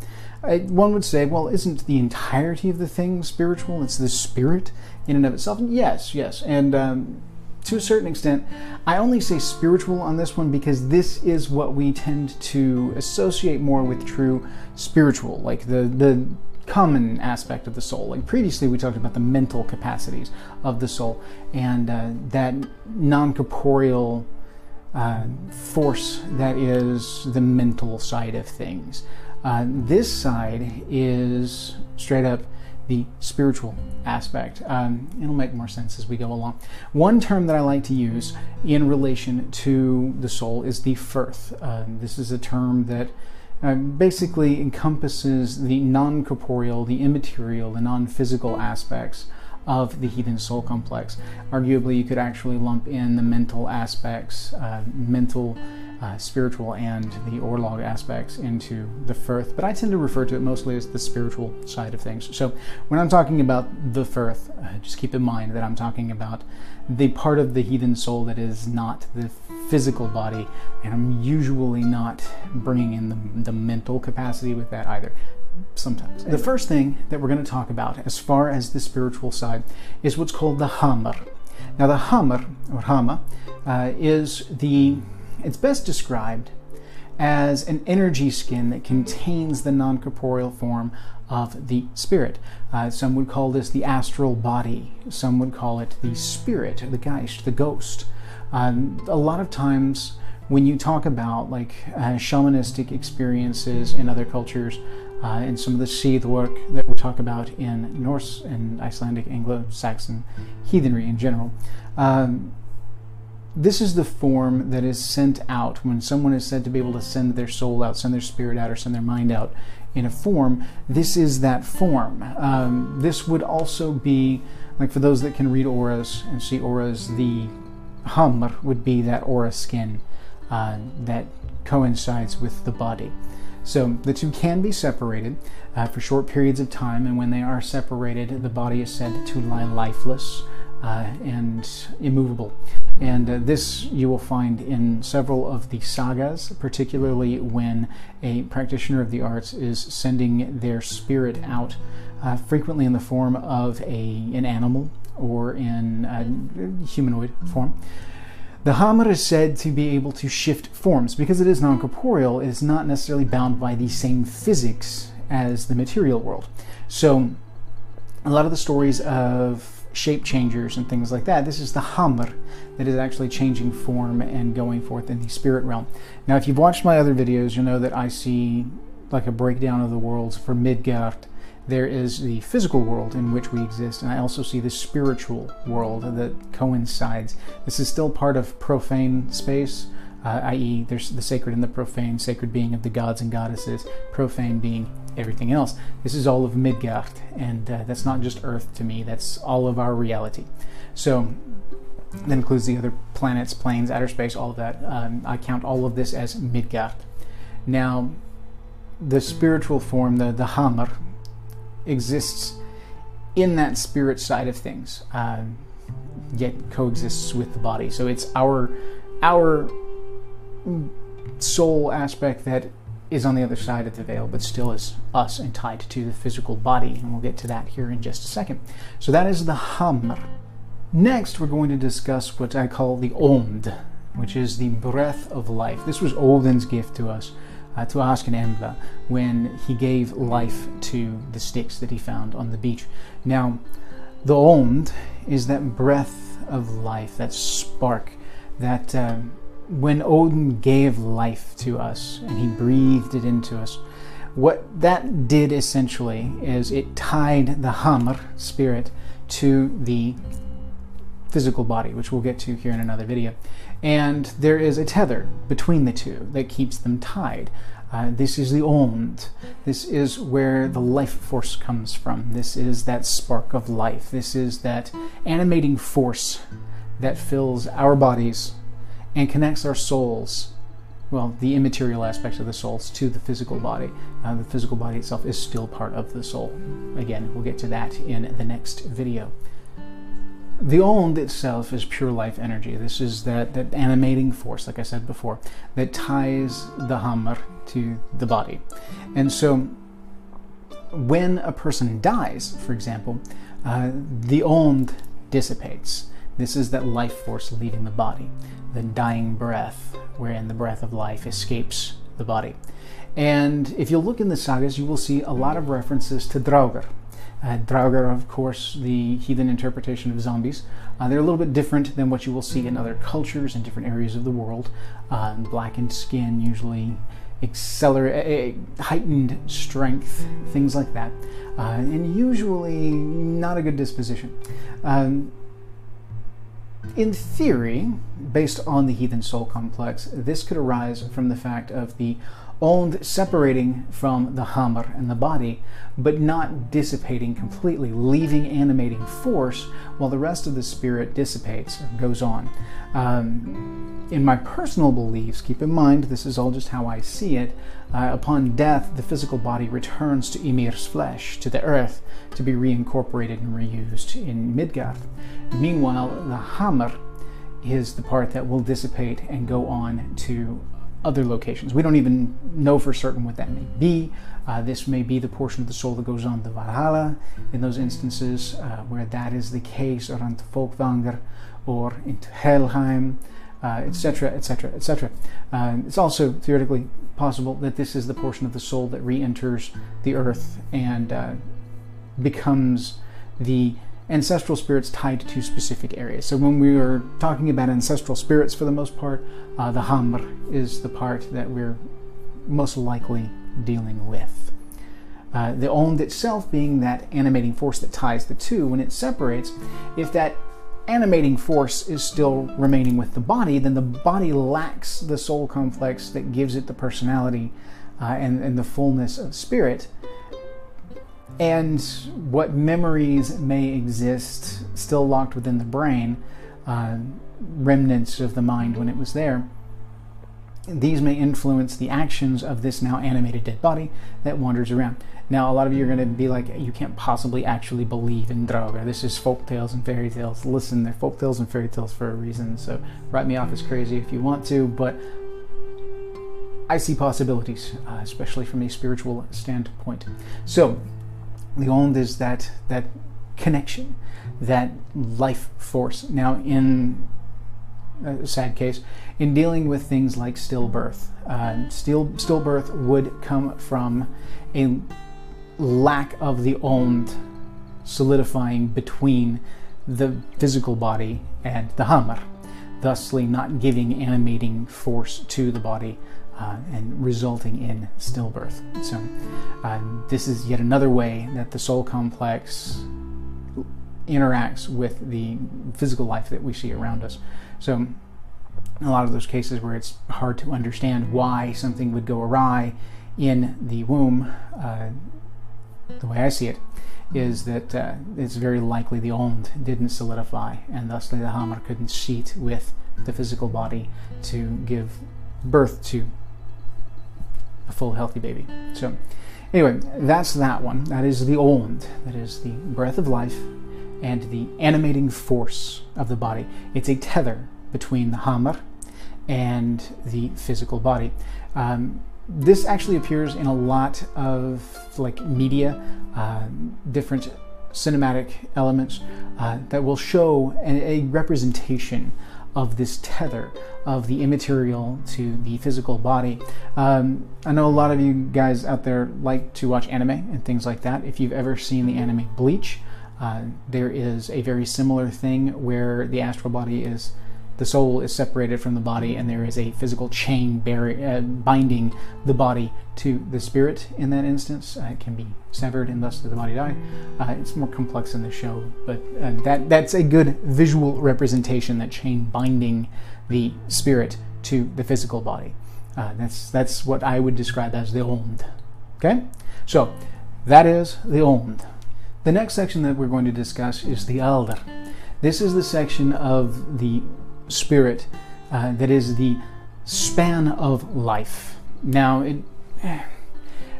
I, one would say, well, isn't the entirety of the thing spiritual? It's the spirit in and of itself. Yes, yes, and um, to a certain extent, I only say spiritual on this one because this is what we tend to associate more with true spiritual, like the the common aspect of the soul. Like previously, we talked about the mental capacities of the soul and uh, that non corporeal uh, force that is the mental side of things. Uh, this side is straight up the spiritual aspect. Um, it'll make more sense as we go along. One term that I like to use in relation to the soul is the firth. Uh, this is a term that uh, basically encompasses the non corporeal, the immaterial, the non physical aspects of the heathen soul complex. Arguably, you could actually lump in the mental aspects, uh, mental, uh, spiritual, and the orlog aspects into the firth, but I tend to refer to it mostly as the spiritual side of things. So when I'm talking about the firth, uh, just keep in mind that I'm talking about the part of the heathen soul that is not the physical body, and I'm usually not bringing in the, the mental capacity with that either sometimes. The first thing that we're going to talk about as far as the spiritual side is what's called the hamr. Now, the hamr, or hama, uh, is the, it's best described as an energy skin that contains the non corporeal form of the spirit. Uh, some would call this the astral body, some would call it the spirit, the geist, the ghost. Um, a lot of times, when you talk about like uh, shamanistic experiences in other cultures, uh, and some of the seed work that we talk about in Norse and Icelandic Anglo-Saxon heathenry in general. Um, this is the form that is sent out when someone is said to be able to send their soul out, send their spirit out, or send their mind out in a form. This is that form. Um, this would also be, like for those that can read auras and see auras, the hamr would be that aura skin uh, that coincides with the body. So the two can be separated uh, for short periods of time, and when they are separated, the body is said to lie lifeless uh, and immovable. And uh, this you will find in several of the sagas, particularly when a practitioner of the arts is sending their spirit out, uh, frequently in the form of a, an animal or in a humanoid form. The Hamr is said to be able to shift forms. Because it is non corporeal, it is not necessarily bound by the same physics as the material world. So, a lot of the stories of shape changers and things like that, this is the Hamr that is actually changing form and going forth in the spirit realm. Now, if you've watched my other videos, you'll know that I see like a breakdown of the worlds for Midgard there is the physical world in which we exist, and I also see the spiritual world that coincides. This is still part of profane space, uh, i.e., there's the sacred and the profane, sacred being of the gods and goddesses, profane being everything else. This is all of Midgard, and uh, that's not just Earth to me, that's all of our reality. So, that includes the other planets, planes, outer space, all of that. Um, I count all of this as Midgard. Now, the spiritual form, the, the Hamr, exists in that spirit side of things, uh, yet coexists with the body. So it's our our soul aspect that is on the other side of the veil, but still is us and tied to the physical body. And we'll get to that here in just a second. So that is the Hamr. Next, we're going to discuss what I call the Ond, which is the breath of life. This was Odin's gift to us uh, to Ask and Embla when he gave life to the sticks that he found on the beach. Now, the Ond is that breath of life, that spark, that um, when Odin gave life to us and he breathed it into us, what that did essentially is it tied the Hamr spirit to the physical body, which we'll get to here in another video. And there is a tether between the two that keeps them tied. Uh, this is the Ond. This is where the life force comes from. This is that spark of life. This is that animating force that fills our bodies and connects our souls, well, the immaterial aspects of the souls, to the physical body. Uh, the physical body itself is still part of the soul. Again, we'll get to that in the next video. The Ond itself is pure life energy. This is that, that animating force, like I said before, that ties the Hamr to the body. And so when a person dies, for example, uh, the Ond dissipates. This is that life force leaving the body, the dying breath, wherein the breath of life escapes the body. And if you look in the sagas, you will see a lot of references to Draugr, uh, Draugr, of course, the heathen interpretation of zombies. Uh, they're a little bit different than what you will see in other cultures in different areas of the world. Uh, blackened skin, usually accelerate, uh, heightened strength, things like that, uh, and usually not a good disposition. Um, in theory, based on the heathen soul complex, this could arise from the fact of the Ond separating from the Hamr and the body, but not dissipating completely, leaving animating force while the rest of the spirit dissipates or goes on. Um, in my personal beliefs, keep in mind this is all just how I see it. Uh, upon death, the physical body returns to Ymir's flesh, to the earth, to be reincorporated and reused in Midgard. Meanwhile, the Hamr is the part that will dissipate and go on to other locations. We don't even know for certain what that may be. Uh, this may be the portion of the soul that goes on to Valhalla in those instances uh, where that is the case, or onto Folkvanger, or into Helheim, etc., etc., etc. It's also theoretically possible that this is the portion of the soul that re enters the earth and uh, becomes the ancestral spirits tied to specific areas. So when we are talking about ancestral spirits, for the most part, uh, the Hamr is the part that we're most likely dealing with. Uh, the Ond itself being that animating force that ties the two, when it separates, if that animating force is still remaining with the body, then the body lacks the soul complex that gives it the personality uh, and, and the fullness of spirit and what memories may exist still locked within the brain, uh, remnants of the mind when it was there. These may influence the actions of this now animated dead body that wanders around. Now, a lot of you are going to be like, you can't possibly actually believe in Draugr. This is folk tales and fairy tales. Listen, they're folk tales and fairy tales for a reason, so write me off as crazy if you want to, but I see possibilities, uh, especially from a spiritual standpoint. So, the Ond is that that connection, that life force. Now, in a sad case, in dealing with things like stillbirth, uh, still stillbirth would come from a lack of the Ond solidifying between the physical body and the Hamr, thusly not giving animating force to the body uh, and resulting in stillbirth. So, uh, this is yet another way that the soul complex interacts with the physical life that we see around us. So, a lot of those cases where it's hard to understand why something would go awry in the womb, uh, the way I see it, is that uh, it's very likely the Ond didn't solidify, and thusly the Hamr couldn't sheet with the physical body to give birth to a full healthy baby. So, anyway, that's that one. That is the Ond. That is the breath of life and the animating force of the body. It's a tether between the Hamr and the physical body. Um, this actually appears in a lot of like media, uh, different cinematic elements uh, that will show a representation of this tether of the immaterial to the physical body. Um, I know a lot of you guys out there like to watch anime and things like that. If you've ever seen the anime Bleach, uh, there is a very similar thing where the astral body is the soul is separated from the body and there is a physical chain uh, binding the body to the spirit in that instance. Uh, it can be severed and thus the body die. Uh, it's more complex in the show, but uh, that that's a good visual representation, that chain binding the spirit to the physical body. Uh, that's, that's what I would describe as the Ond. Okay? So, that is the Ond. The next section that we're going to discuss is the Aldr. This is the section of the spirit uh, that is the span of life. Now, it,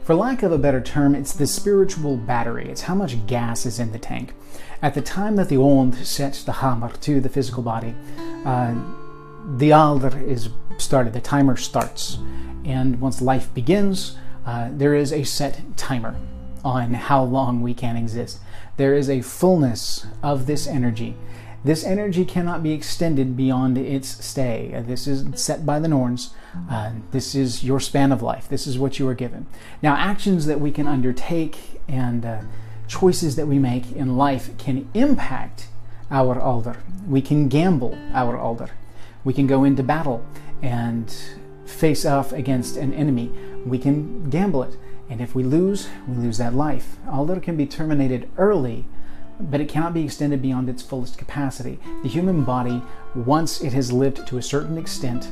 for lack of a better term, it's the spiritual battery. It's how much gas is in the tank. At the time that the Ond sets the Hamr to the physical body, uh, the aldr is started, the timer starts. And once life begins, uh, there is a set timer on how long we can exist. There is a fullness of this energy. This energy cannot be extended beyond its stay. Uh, this is set by the Norns. Uh, this is your span of life. This is what you are given. Now, actions that we can undertake and uh, choices that we make in life can impact our Aldr. We can gamble our Aldr. We can go into battle and face off against an enemy. We can gamble it. And if we lose, we lose that life. Aldr can be terminated early, but it cannot be extended beyond its fullest capacity. The human body, once it has lived to a certain extent,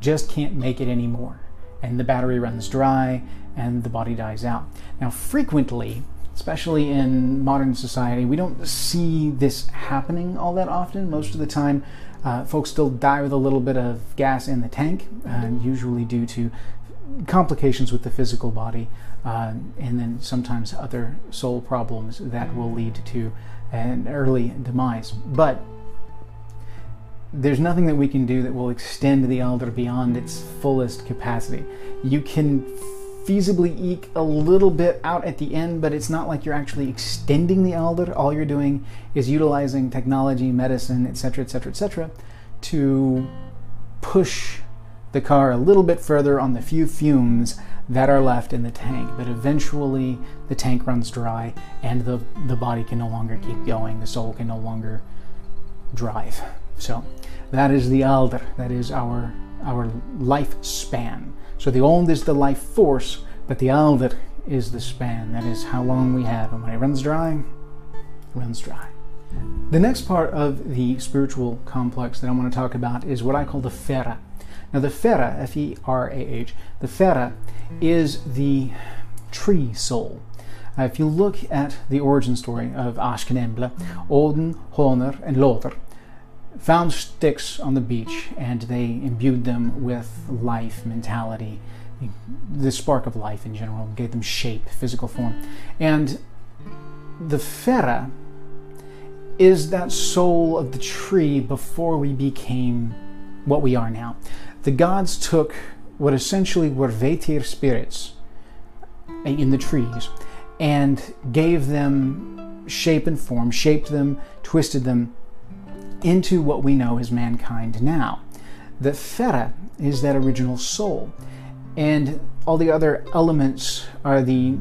just can't make it anymore. And the battery runs dry and the body dies out. Now, frequently, especially in modern society, we don't see this happening all that often. Most of the time, uh, folks still die with a little bit of gas in the tank, uh, usually due to complications with the physical body, uh, and then sometimes other soul problems that will lead to an early demise. But there's nothing that we can do that will extend the Aldr beyond its fullest capacity. You can feasibly eke a little bit out at the end, but it's not like you're actually extending the Aldr. All you're doing is utilizing technology, medicine, etc., etc., etc., to push the car a little bit further on the few fumes that are left in the tank. But eventually, the tank runs dry, and the the body can no longer keep going. The soul can no longer drive. So, that is the Aldr. That is our our lifespan. So the Ond is the life force, but the Aldr is the span. That is how long we have. And when it runs dry, it runs dry. The next part of the spiritual complex that I want to talk about is what I call the Fera. Now, the Fera, F E R A H, the Fera is the tree soul. Uh, if you look at the origin story of Ask and Embla, Odin, Hoenir, and Lothar found sticks on the beach and they imbued them with life, mentality, the spark of life in general, gave them shape, physical form. And the Fera is that soul of the tree before we became what we are now. The gods took what essentially were Vetir spirits uh, in the trees and gave them shape and form, shaped them, twisted them into what we know as mankind now. The Fera is that original soul, and all the other elements are the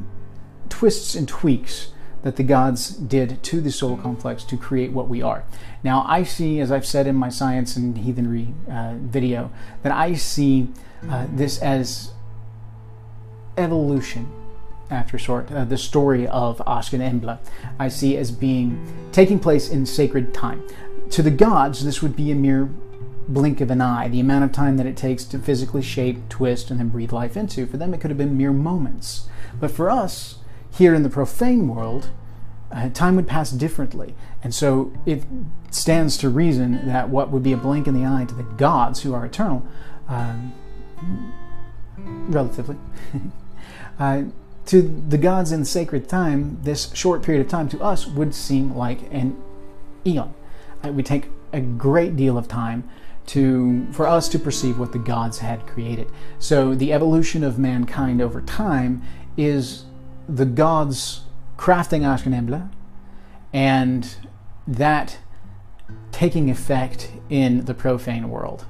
twists and tweaks that the gods did to the soul complex to create what we are. Now, I see, as I've said in my science and heathenry uh, video, that I see uh, this as evolution after sort, uh, the story of Ask and Embla, I see as being taking place in sacred time. To the gods, this would be a mere blink of an eye, the amount of time that it takes to physically shape, twist, and then breathe life into. For them, it could have been mere moments. But for us, here in the profane world, uh, time would pass differently. And so it stands to reason that what would be a blink in the eye to the gods, who are eternal, um, relatively, uh, to the gods in sacred time, this short period of time to us would seem like an eon. It would take a great deal of time to for us to perceive what the gods had created. So the evolution of mankind over time is the gods crafting Ask and Embla and that taking effect in the profane world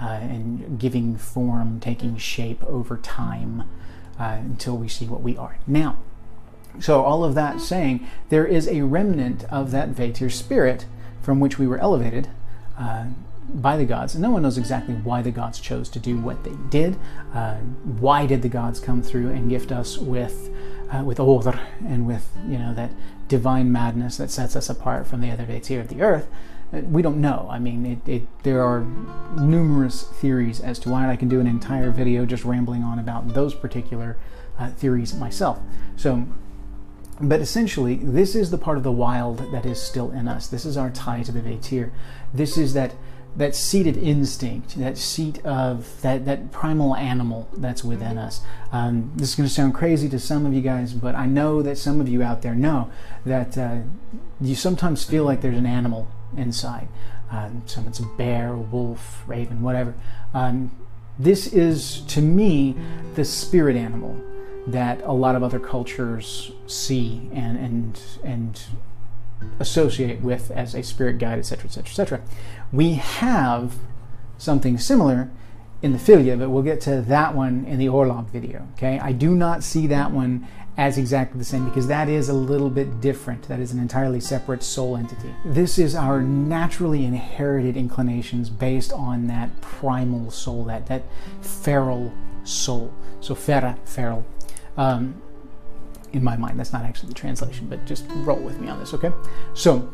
uh, and giving form, taking shape over time uh, until we see what we are. Now, so all of that saying, there is a remnant of that Vetir spirit from which we were elevated, uh, by the gods. And no one knows exactly why the gods chose to do what they did. Uh, why did the gods come through and gift us with uh, with Odr and with you know that divine madness that sets us apart from the other Vetir of the earth? Uh, we don't know. I mean, it, it, there are numerous theories as to why. I can do an entire video just rambling on about those particular uh, theories myself. So but essentially, this is the part of the wild that is still in us. This is our tie to the Vetir. This is that that seated instinct, that seat of that, that primal animal that's within us. Um, this is going to sound crazy to some of you guys, but I know that some of you out there know that uh, you sometimes feel like there's an animal inside. Um, so it's a bear, wolf, raven, whatever. Um, this is, to me, the spirit animal that a lot of other cultures see and and and associate with as a spirit guide, etc., etc., etc. We have something similar in the Fylgje, but we'll get to that one in the Orlog video. Okay, I do not see that one as exactly the same because that is a little bit different. That is an entirely separate soul entity. This is our naturally inherited inclinations based on that primal soul, that that feral soul. So fera, feral, um, in my mind, that's not actually the translation, but just roll with me on this, okay? So,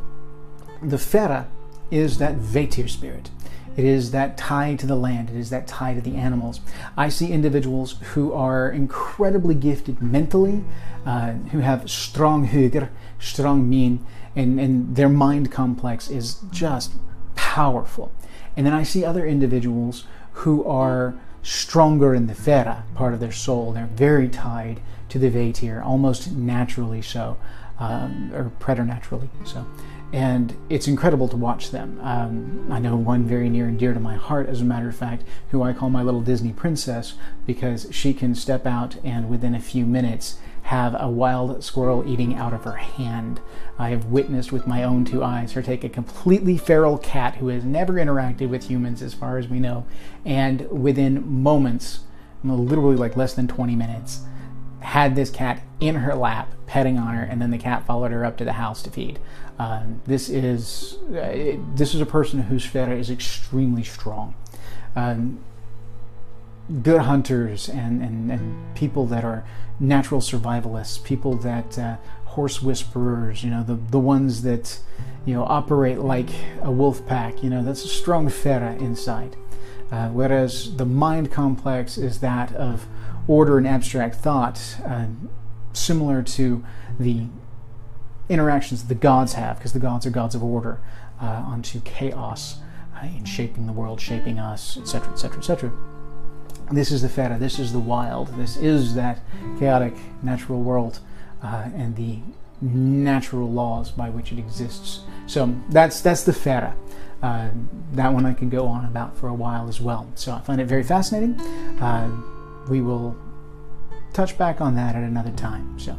the Fera is that Vetir spirit. It is that tie to the land. It is that tie to the animals. I see individuals who are incredibly gifted mentally, uh, who have strong hugr, strong mean, and, and their mind complex is just powerful. And then I see other individuals who are stronger in the Fera part of their soul. They're very tied to the Vetir, almost naturally so, um, or preternaturally so. And it's incredible to watch them. Um, I know one very near and dear to my heart, as a matter of fact, who I call my little Disney princess because she can step out and within a few minutes have a wild squirrel eating out of her hand. I have witnessed with my own two eyes her take a completely feral cat who has never interacted with humans, as far as we know, and within moments, literally like less than 20 minutes, had this cat in her lap, petting on her, and then the cat followed her up to the house to feed. Um, this is uh, this is a person whose fera is extremely strong. Um, good hunters and, and, and people that are natural survivalists, people that uh, horse whisperers, you know, the, the ones that, you know, operate like a wolf pack, you know, that's a strong fera inside. Uh, whereas the mind complex is that of order and abstract thought, uh, similar to the interactions that the gods have, because the gods are gods of order, uh, onto chaos uh, in shaping the world, shaping us, etc., etc., etc. This is the Fera, this is the wild, this is that chaotic natural world uh, and the natural laws by which it exists. So that's that's the Fera. Uh, that one I can go on about for a while as well. So I find it very fascinating. Uh, we will touch back on that at another time. So,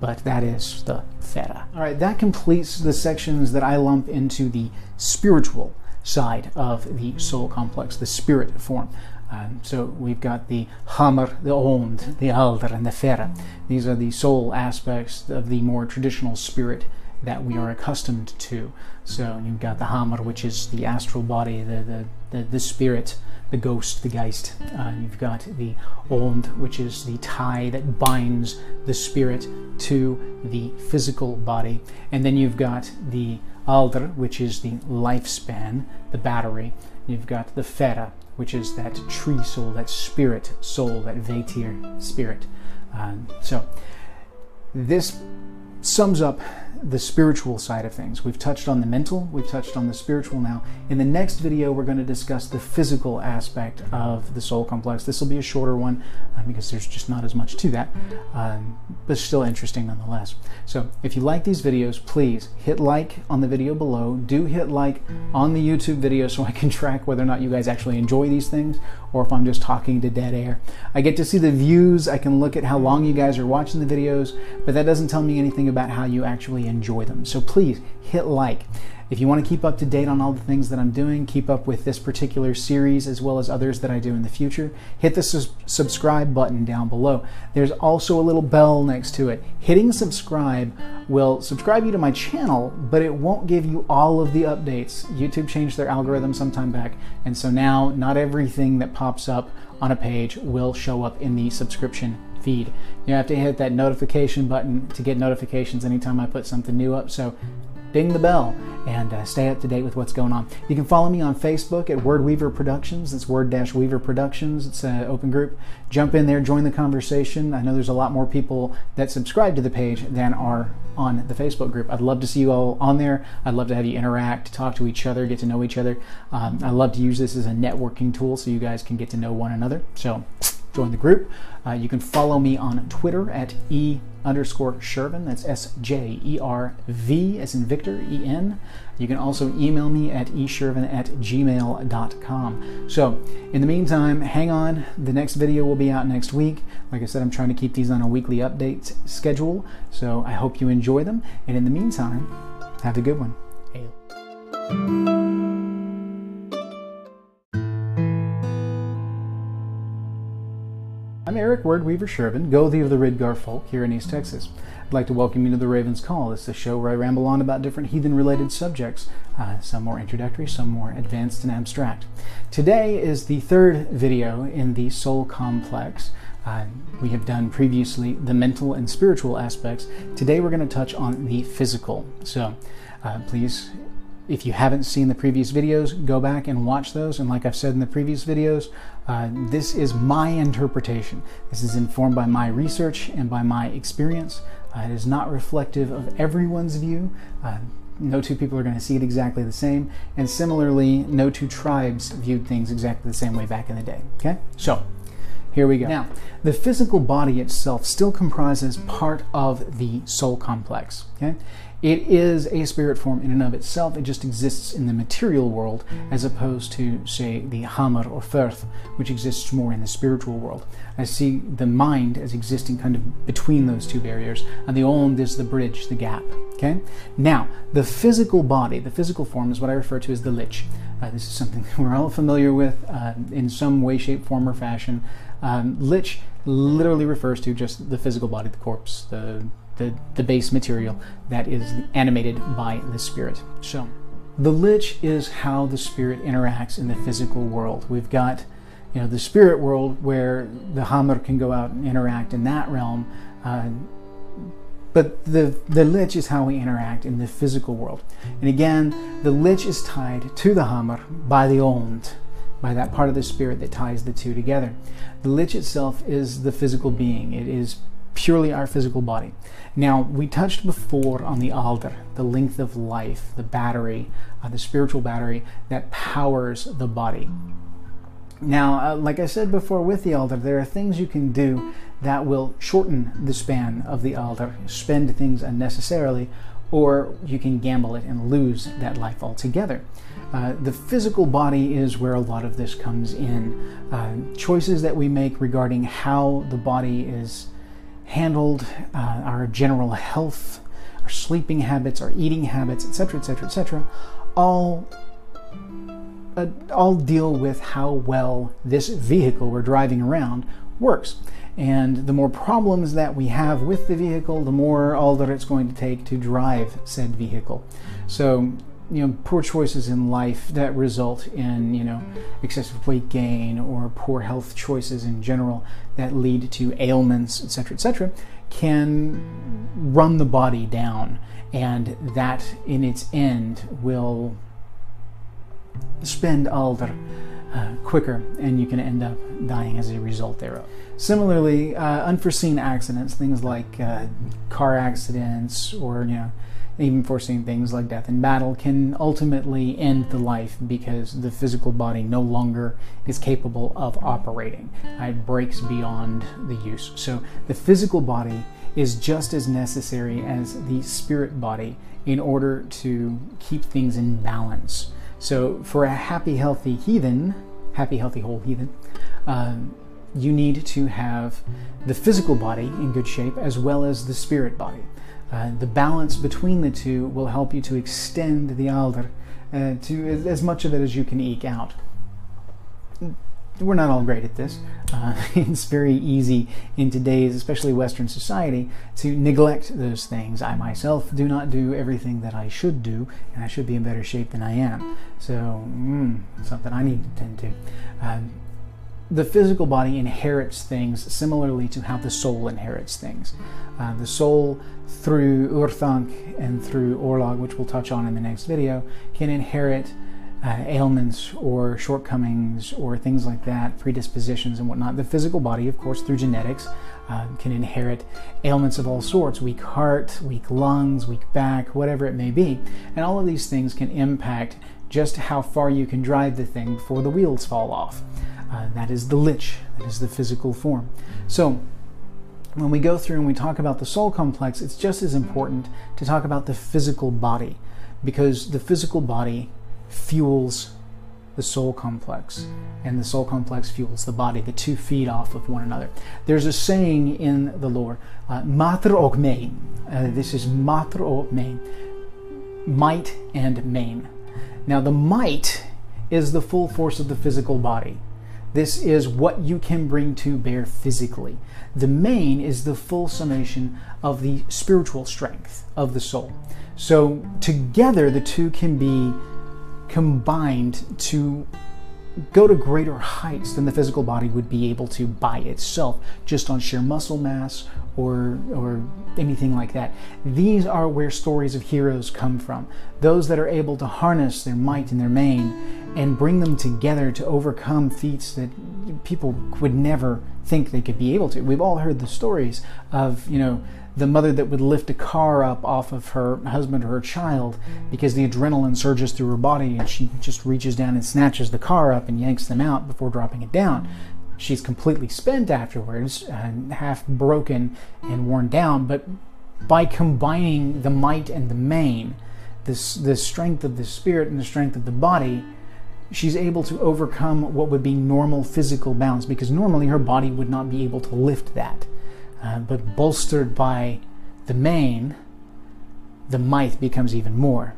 but that is the Fera. All right, that completes the sections that I lump into the spiritual side of the soul complex, the spirit form. Um, so we've got the Hamr, the Ond, the Aldr, and the Fera. These are the soul aspects of the more traditional spirit that we are accustomed to. So you've got the Hamr, which is the astral body, the, the, the, the spirit, the ghost, the Geist. Uh, you've got the Ond, which is the tie that binds the spirit to the physical body. And then you've got the Aldr, which is the lifespan, the battery. You've got the Fera, which is that tree soul, that spirit soul, that Vetir spirit. Um, so this sums up the spiritual side of things. We've touched on the mental, we've touched on the spiritual now. In the next video, we're going to discuss the physical aspect of the soul complex. This will be a shorter one uh, because there's just not as much to that, um, but still interesting nonetheless. So if you like these videos, please hit like on the video below. Do hit like on the YouTube video so I can track whether or not you guys actually enjoy these things or if I'm just talking to dead air. I get to see the views, I can look at how long you guys are watching the videos, but that doesn't tell me anything about how you actually enjoy them. So please hit like. If you want to keep up to date on all the things that I'm doing, keep up with this particular series as well as others that I do in the future, hit the su- subscribe button down below. There's also a little bell next to it. Hitting subscribe will subscribe you to my channel, but it won't give you all of the updates. YouTube changed their algorithm sometime back, and so now not everything that pops up on a page will show up in the subscription feed. You have to hit that notification button to get notifications anytime I put something new up. So ding the bell and uh, stay up to date with what's going on. You can follow me on Facebook at Word Weaver Productions. It's Word Weaver Productions. It's an open group. Jump in there, join the conversation. I know there's a lot more people that subscribe to the page than are on the Facebook group. I'd love to see you all on there. I'd love to have you interact, talk to each other, get to know each other. Um, I love to use this as a networking tool so you guys can get to know one another. So join the group. Uh, you can follow me on Twitter at E underscore Sjerven. That's S J E R V as in Victor, E N. You can also email me at esjerven at gmail.com. So, in the meantime, hang on. The next video will be out next week. Like I said, I'm trying to keep these on a weekly update schedule. So, I hope you enjoy them. And in the meantime, have a good one. Hail. I'm Eric Word Weaver Sjerven, Gothi of the Ridgar folk here in East Texas. I'd like to welcome you to the Raven's Call. This is a show where I ramble on about different heathen related subjects, uh, some more introductory, some more advanced and abstract. Today is the third video in the soul complex. Uh, we have done previously the mental and spiritual aspects. Today we're going to touch on the physical. So uh, please if you haven't seen the previous videos, go back and watch those. And like I've said in the previous videos, uh, this is my interpretation. This is informed by my research and by my experience. Uh, it is not reflective of everyone's view. Uh, no two people are going to see it exactly the same. And similarly, no two tribes viewed things exactly the same way back in the day. Okay? So, here we go. Now, the physical body itself still comprises part of the soul complex. Okay? It is a spirit form in and of itself. It just exists in the material world as opposed to, say, the Hamr or Firth, which exists more in the spiritual world. I see the mind as existing kind of between those two barriers, and the Ond is the bridge, the gap. Okay? Now, the physical body, the physical form, is what I refer to as the lich. Uh, this is something we're all familiar with uh, in some way, shape, form, or fashion. Um, lich literally refers to just the physical body, the corpse, the the, the base material that is animated by the spirit. So, the lich is how the spirit interacts in the physical world. We've got, you know, the spirit world where the Hamr can go out and interact in that realm. Uh, but the, the lich is how we interact in the physical world. And again, the lich is tied to the Hamr by the Ond, by that part of the spirit that ties the two together. The lich itself is the physical being. It is purely our physical body. Now, we touched before on the Aldr, the length of life, the battery, uh, the spiritual battery that powers the body. Now, uh, like I said before with the Aldr, there are things you can do that will shorten the span of the Aldr, spend things unnecessarily, or you can gamble it and lose that life altogether. Uh, the physical body is where a lot of this comes in. Uh, choices that we make regarding how the body is handled, uh, our general health, our sleeping habits, our eating habits, etc., etc., etc., all uh, all deal with how well this vehicle we're driving around works. And the more problems that we have with the vehicle, the more all that it's going to take to drive said vehicle. So you know poor choices in life that result in you know excessive weight gain or poor health choices in general that lead to ailments etc etc can run the body down and that in its end will spend Aldr uh, quicker and you can end up dying as a result thereof. Similarly, uh, unforeseen accidents, things like uh, car accidents or you know even foreseeing things like death in battle can ultimately end the life because the physical body no longer is capable of operating. It breaks beyond the use. So the physical body is just as necessary as the spirit body in order to keep things in balance. So for a happy, healthy heathen, happy, healthy, whole heathen, um, you need to have the physical body in good shape as well as the spirit body. Uh, the balance between the two will help you to extend the Aldr uh, to as, much of it as you can eke out we're not all great at this. Uh, it's very easy in today's, especially Western society, to neglect those things. I myself do not do everything that I should do, and I should be in better shape than I am. So, mm, something I need to tend to. Um, the physical body inherits things similarly to how the soul inherits things. Uh, the soul, through Urthank and through Orlog, which we'll touch on in the next video, can inherit uh, ailments or shortcomings or things like that, predispositions and whatnot. The physical body, of course, through genetics, uh, can inherit ailments of all sorts weak heart, weak lungs, weak back, whatever it may be. And all of these things can impact just how far you can drive the thing before the wheels fall off. Uh, that is the lich, that is the physical form. So, when we go through and we talk about the soul complex, it's just as important to talk about the physical body because the physical body fuels the soul complex, and the soul complex fuels the body. The two feed off of one another. There's a saying in the lore, uh, Mater og main. Uh, this is Mater og main, might and main. Now, the might is the full force of the physical body. This is what you can bring to bear physically. The main is the full summation of the spiritual strength of the soul. So, together, the two can be combined to go to greater heights than the physical body would be able to by itself, just on sheer muscle mass or or anything like that. These are where stories of heroes come from. Those that are able to harness their might and their main and bring them together to overcome feats that people would never think they could be able to. We've all heard the stories of, you know, the mother that would lift a car up off of her husband or her child because the adrenaline surges through her body and she just reaches down and snatches the car up and yanks them out before dropping it down. She's completely spent afterwards, and half broken and worn down, but by combining the might and the main, this the strength of the spirit and the strength of the body, she's able to overcome what would be normal physical bounds because normally her body would not be able to lift that. Uh, but bolstered by the main, the might becomes even more.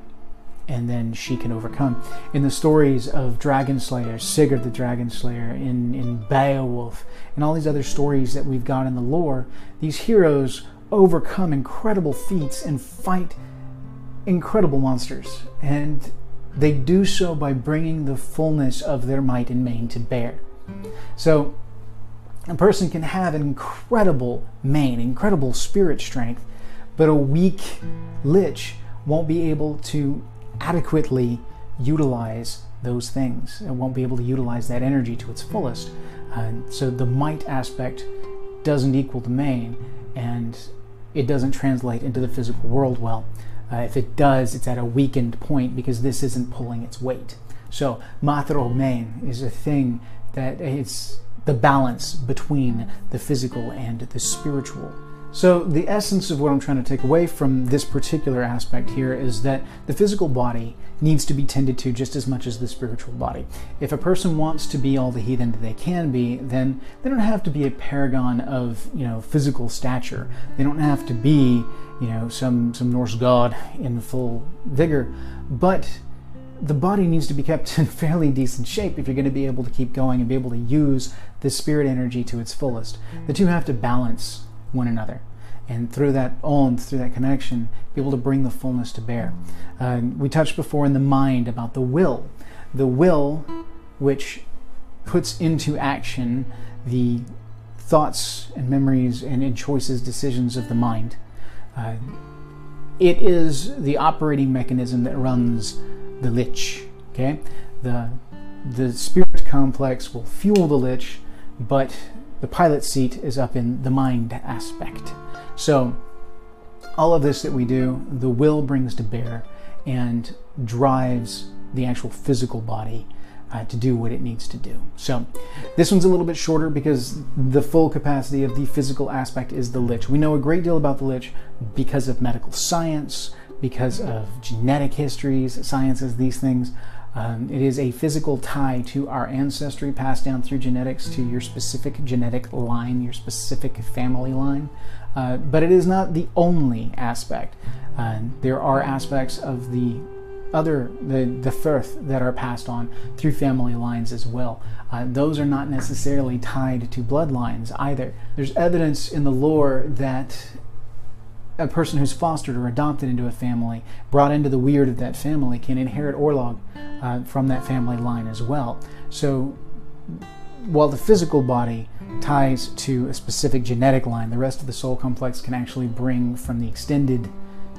And then she can overcome. In the stories of Dragon Slayer, Sigurd the Dragon Slayer, in, in Beowulf, and all these other stories that we've got in the lore, these heroes overcome incredible feats and fight incredible monsters. And they do so by bringing the fullness of their might and main to bear. So a person can have an incredible main, incredible spirit strength, but a weak lich won't be able to adequately utilize those things. It won't be able to utilize that energy to its fullest. So the might aspect doesn't equal the main, and it doesn't translate into the physical world well. Uh, if it does, it's at a weakened point because this isn't pulling its weight. So matro main is a thing that it's the balance between the physical and the spiritual. So, the essence of what I'm trying to take away from this particular aspect here is that the physical body needs to be tended to just as much as the spiritual body. If a person wants to be all the heathen that they can be, then they don't have to be a paragon of, you know, physical stature. They don't have to be, you know, some some Norse god in full vigor, but the body needs to be kept in fairly decent shape if you're going to be able to keep going and be able to use the spirit energy to its fullest. The two have to balance one another. And through that on, through that connection, be able to bring the fullness to bear. Uh, we touched before in the mind about the will. The will, which puts into action the thoughts and memories and, and choices, decisions of the mind. Uh, it is the operating mechanism that runs the lich. Okay, the the spirit complex will fuel the lich, but the pilot seat is up in the mind aspect. So all of this that we do, the will brings to bear and drives the actual physical body uh, to do what it needs to do. So this one's a little bit shorter because the full capacity of the physical aspect is the lich. We know a great deal about the lich because of medical science, because of genetic histories, sciences, these things. Um, it is a physical tie to our ancestry passed down through genetics to your specific genetic line, your specific family line. Uh, but it is not the only aspect. Uh, there are aspects of the other the the firth that are passed on through family lines as well. Uh, those are not necessarily tied to bloodlines either. There's evidence in the lore that a person who's fostered or adopted into a family, brought into the weird of that family, can inherit Orlog uh, from that family line as well. So while the physical body ties to a specific genetic line, the rest of the soul complex can actually bring from the extended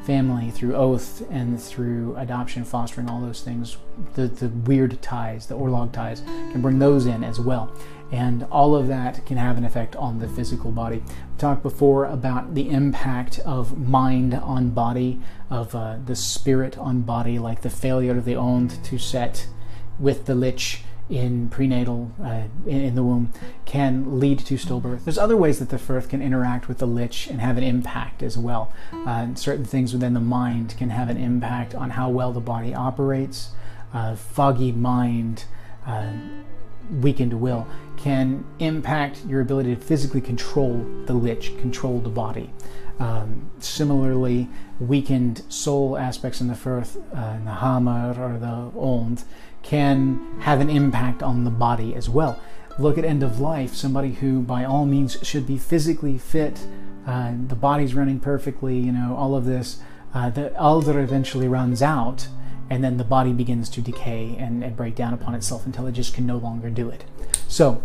family through oath and through adoption, fostering, all those things, the, the weird ties, the Orlog ties, can bring those in as well. And all of that can have an effect on the physical body. We talked before about the impact of mind on body, of uh, the spirit on body, like the failure of the Ond to set with the Lich in prenatal uh, in, the womb can lead to stillbirth. There's other ways that the firth can interact with the lich and have an impact as well. Uh, certain things within the mind can have an impact on how well the body operates. Uh, foggy mind, uh, weakened will can impact your ability to physically control the lich, control the body. Um, similarly, weakened soul aspects in the firth, uh, the Hamr or the ond, can have an impact on the body as well. Look at end of life, somebody who by all means should be physically fit, uh, the body's running perfectly, you know, all of this. Uh, the elder eventually runs out, and then the body begins to decay and, and break down upon itself until it just can no longer do it. So,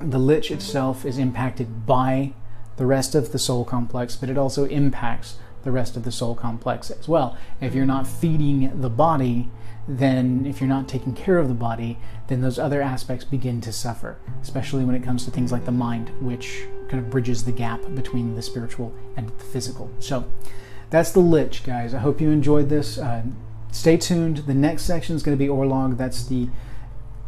the lich itself is impacted by the rest of the soul complex, but it also impacts the rest of the soul complex as well. If you're not feeding the body, then if you're not taking care of the body, then those other aspects begin to suffer, especially when it comes to things like the mind, which kind of bridges the gap between the spiritual and the physical. So that's the Lich, guys. I hope you enjoyed this. Uh, stay tuned. The next section is going to be Orlog. That's the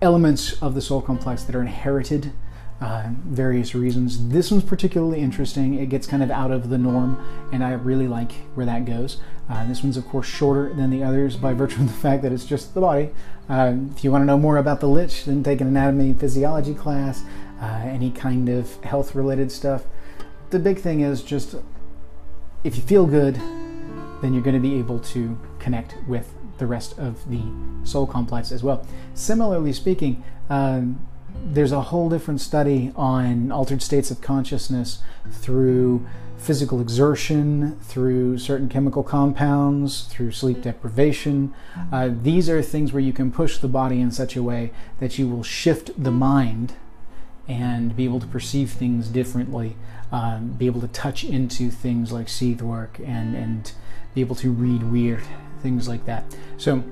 elements of the soul complex that are inherited uh, various reasons. This one's particularly interesting. It gets kind of out of the norm, and I really like where that goes. Uh, this one's, of course, shorter than the others by virtue of the fact that it's just the body. Uh, if you want to know more about the Lich, then take an anatomy and physiology class, uh, any kind of health related stuff. The big thing is just if you feel good, then you're going to be able to connect with the rest of the soul complex as well. Similarly speaking, um, there's a whole different study on altered states of consciousness through physical exertion, through certain chemical compounds, through sleep deprivation. Uh, these are things where you can push the body in such a way that you will shift the mind and be able to perceive things differently, um, be able to touch into things like seed work and, and be able to read weird, things like that. So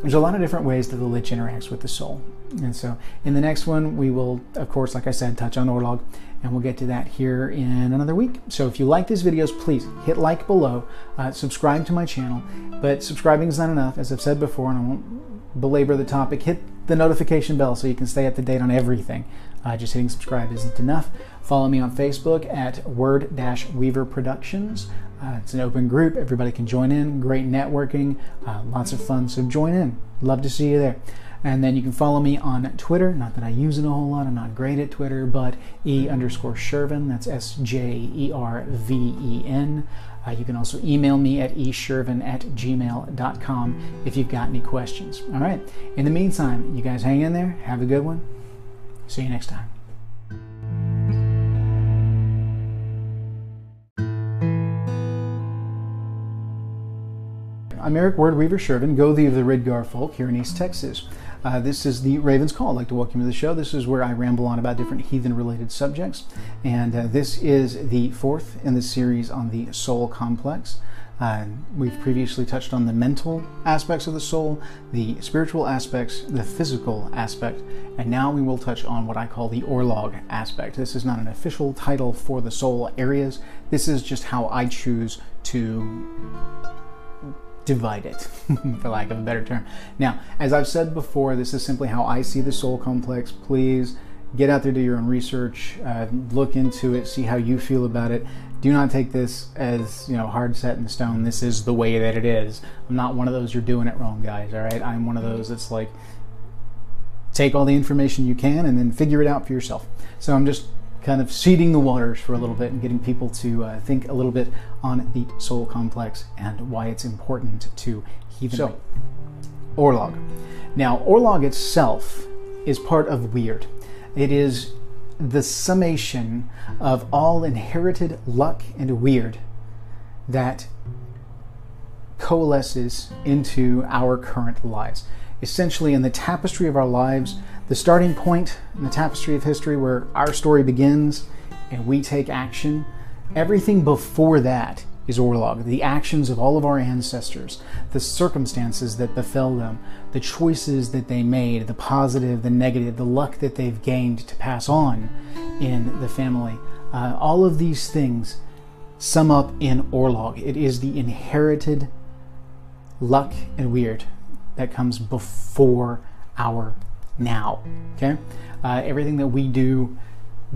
there's a lot of different ways that the lich interacts with the soul. And so in the next one, we will, of course, like I said, touch on Orlog, and we'll get to that here in another week. So if you like these videos, please hit like below, uh, subscribe to my channel. But subscribing is not enough, as I've said before, and I won't belabor the topic. Hit the notification bell so you can stay up to date on everything. Uh, just hitting subscribe isn't enough. Follow me on Facebook at Word-Weaver Productions. Uh, it's an open group. Everybody can join in. Great networking. Uh, lots of fun. So join in. Love to see you there. And then you can follow me on Twitter. Not that I use it a whole lot. I'm not great at Twitter, but E underscore Sjerven. That's S J E R V E N. Uh, you can also email me at esjerven at gmail.com if you've got any questions. All right. In the meantime, you guys hang in there. Have a good one. See you next time. I'm Eric Word Weaver Sjerven, Gothi of the Ridgar folk here in East Texas. Uh, this is the Raven's Call. I'd like to welcome you to the show. This is where I ramble on about different heathen related subjects. And uh, this is the fourth in the series on the soul complex. Uh, we've previously touched on the mental aspects of the soul, the spiritual aspects, the physical aspect, and now we will touch on what I call the Orlog aspect. This is not an official title for the soul areas, this is just how I choose to divide it, for lack of a better term. Now, as I've said before, this is simply how I see the soul complex. Please get out there, do your own research, uh, look into it, see how you feel about it. Do not take this as you know hard set in stone. This is the way that it is. I'm not one of those you're doing it wrong guys. All right, I'm one of those that's like take all the information you can and then figure it out for yourself. So I'm just kind of seeding the waters for a little bit and getting people to uh, think a little bit on the soul complex and why it's important to heathen. So, Orlog. Now, Orlog itself is part of Weird. It is the summation of all inherited luck and weird that coalesces into our current lives. Essentially, in the tapestry of our lives, the starting point in the tapestry of history where our story begins and we take action, everything before that is Orlog. The actions of all of our ancestors, the circumstances that befell them, the choices that they made, the positive, the negative, the luck that they've gained to pass on in the family. Uh, all of these things sum up in Orlog. It is the inherited luck and weird that comes before our now. Okay? Uh, everything that we do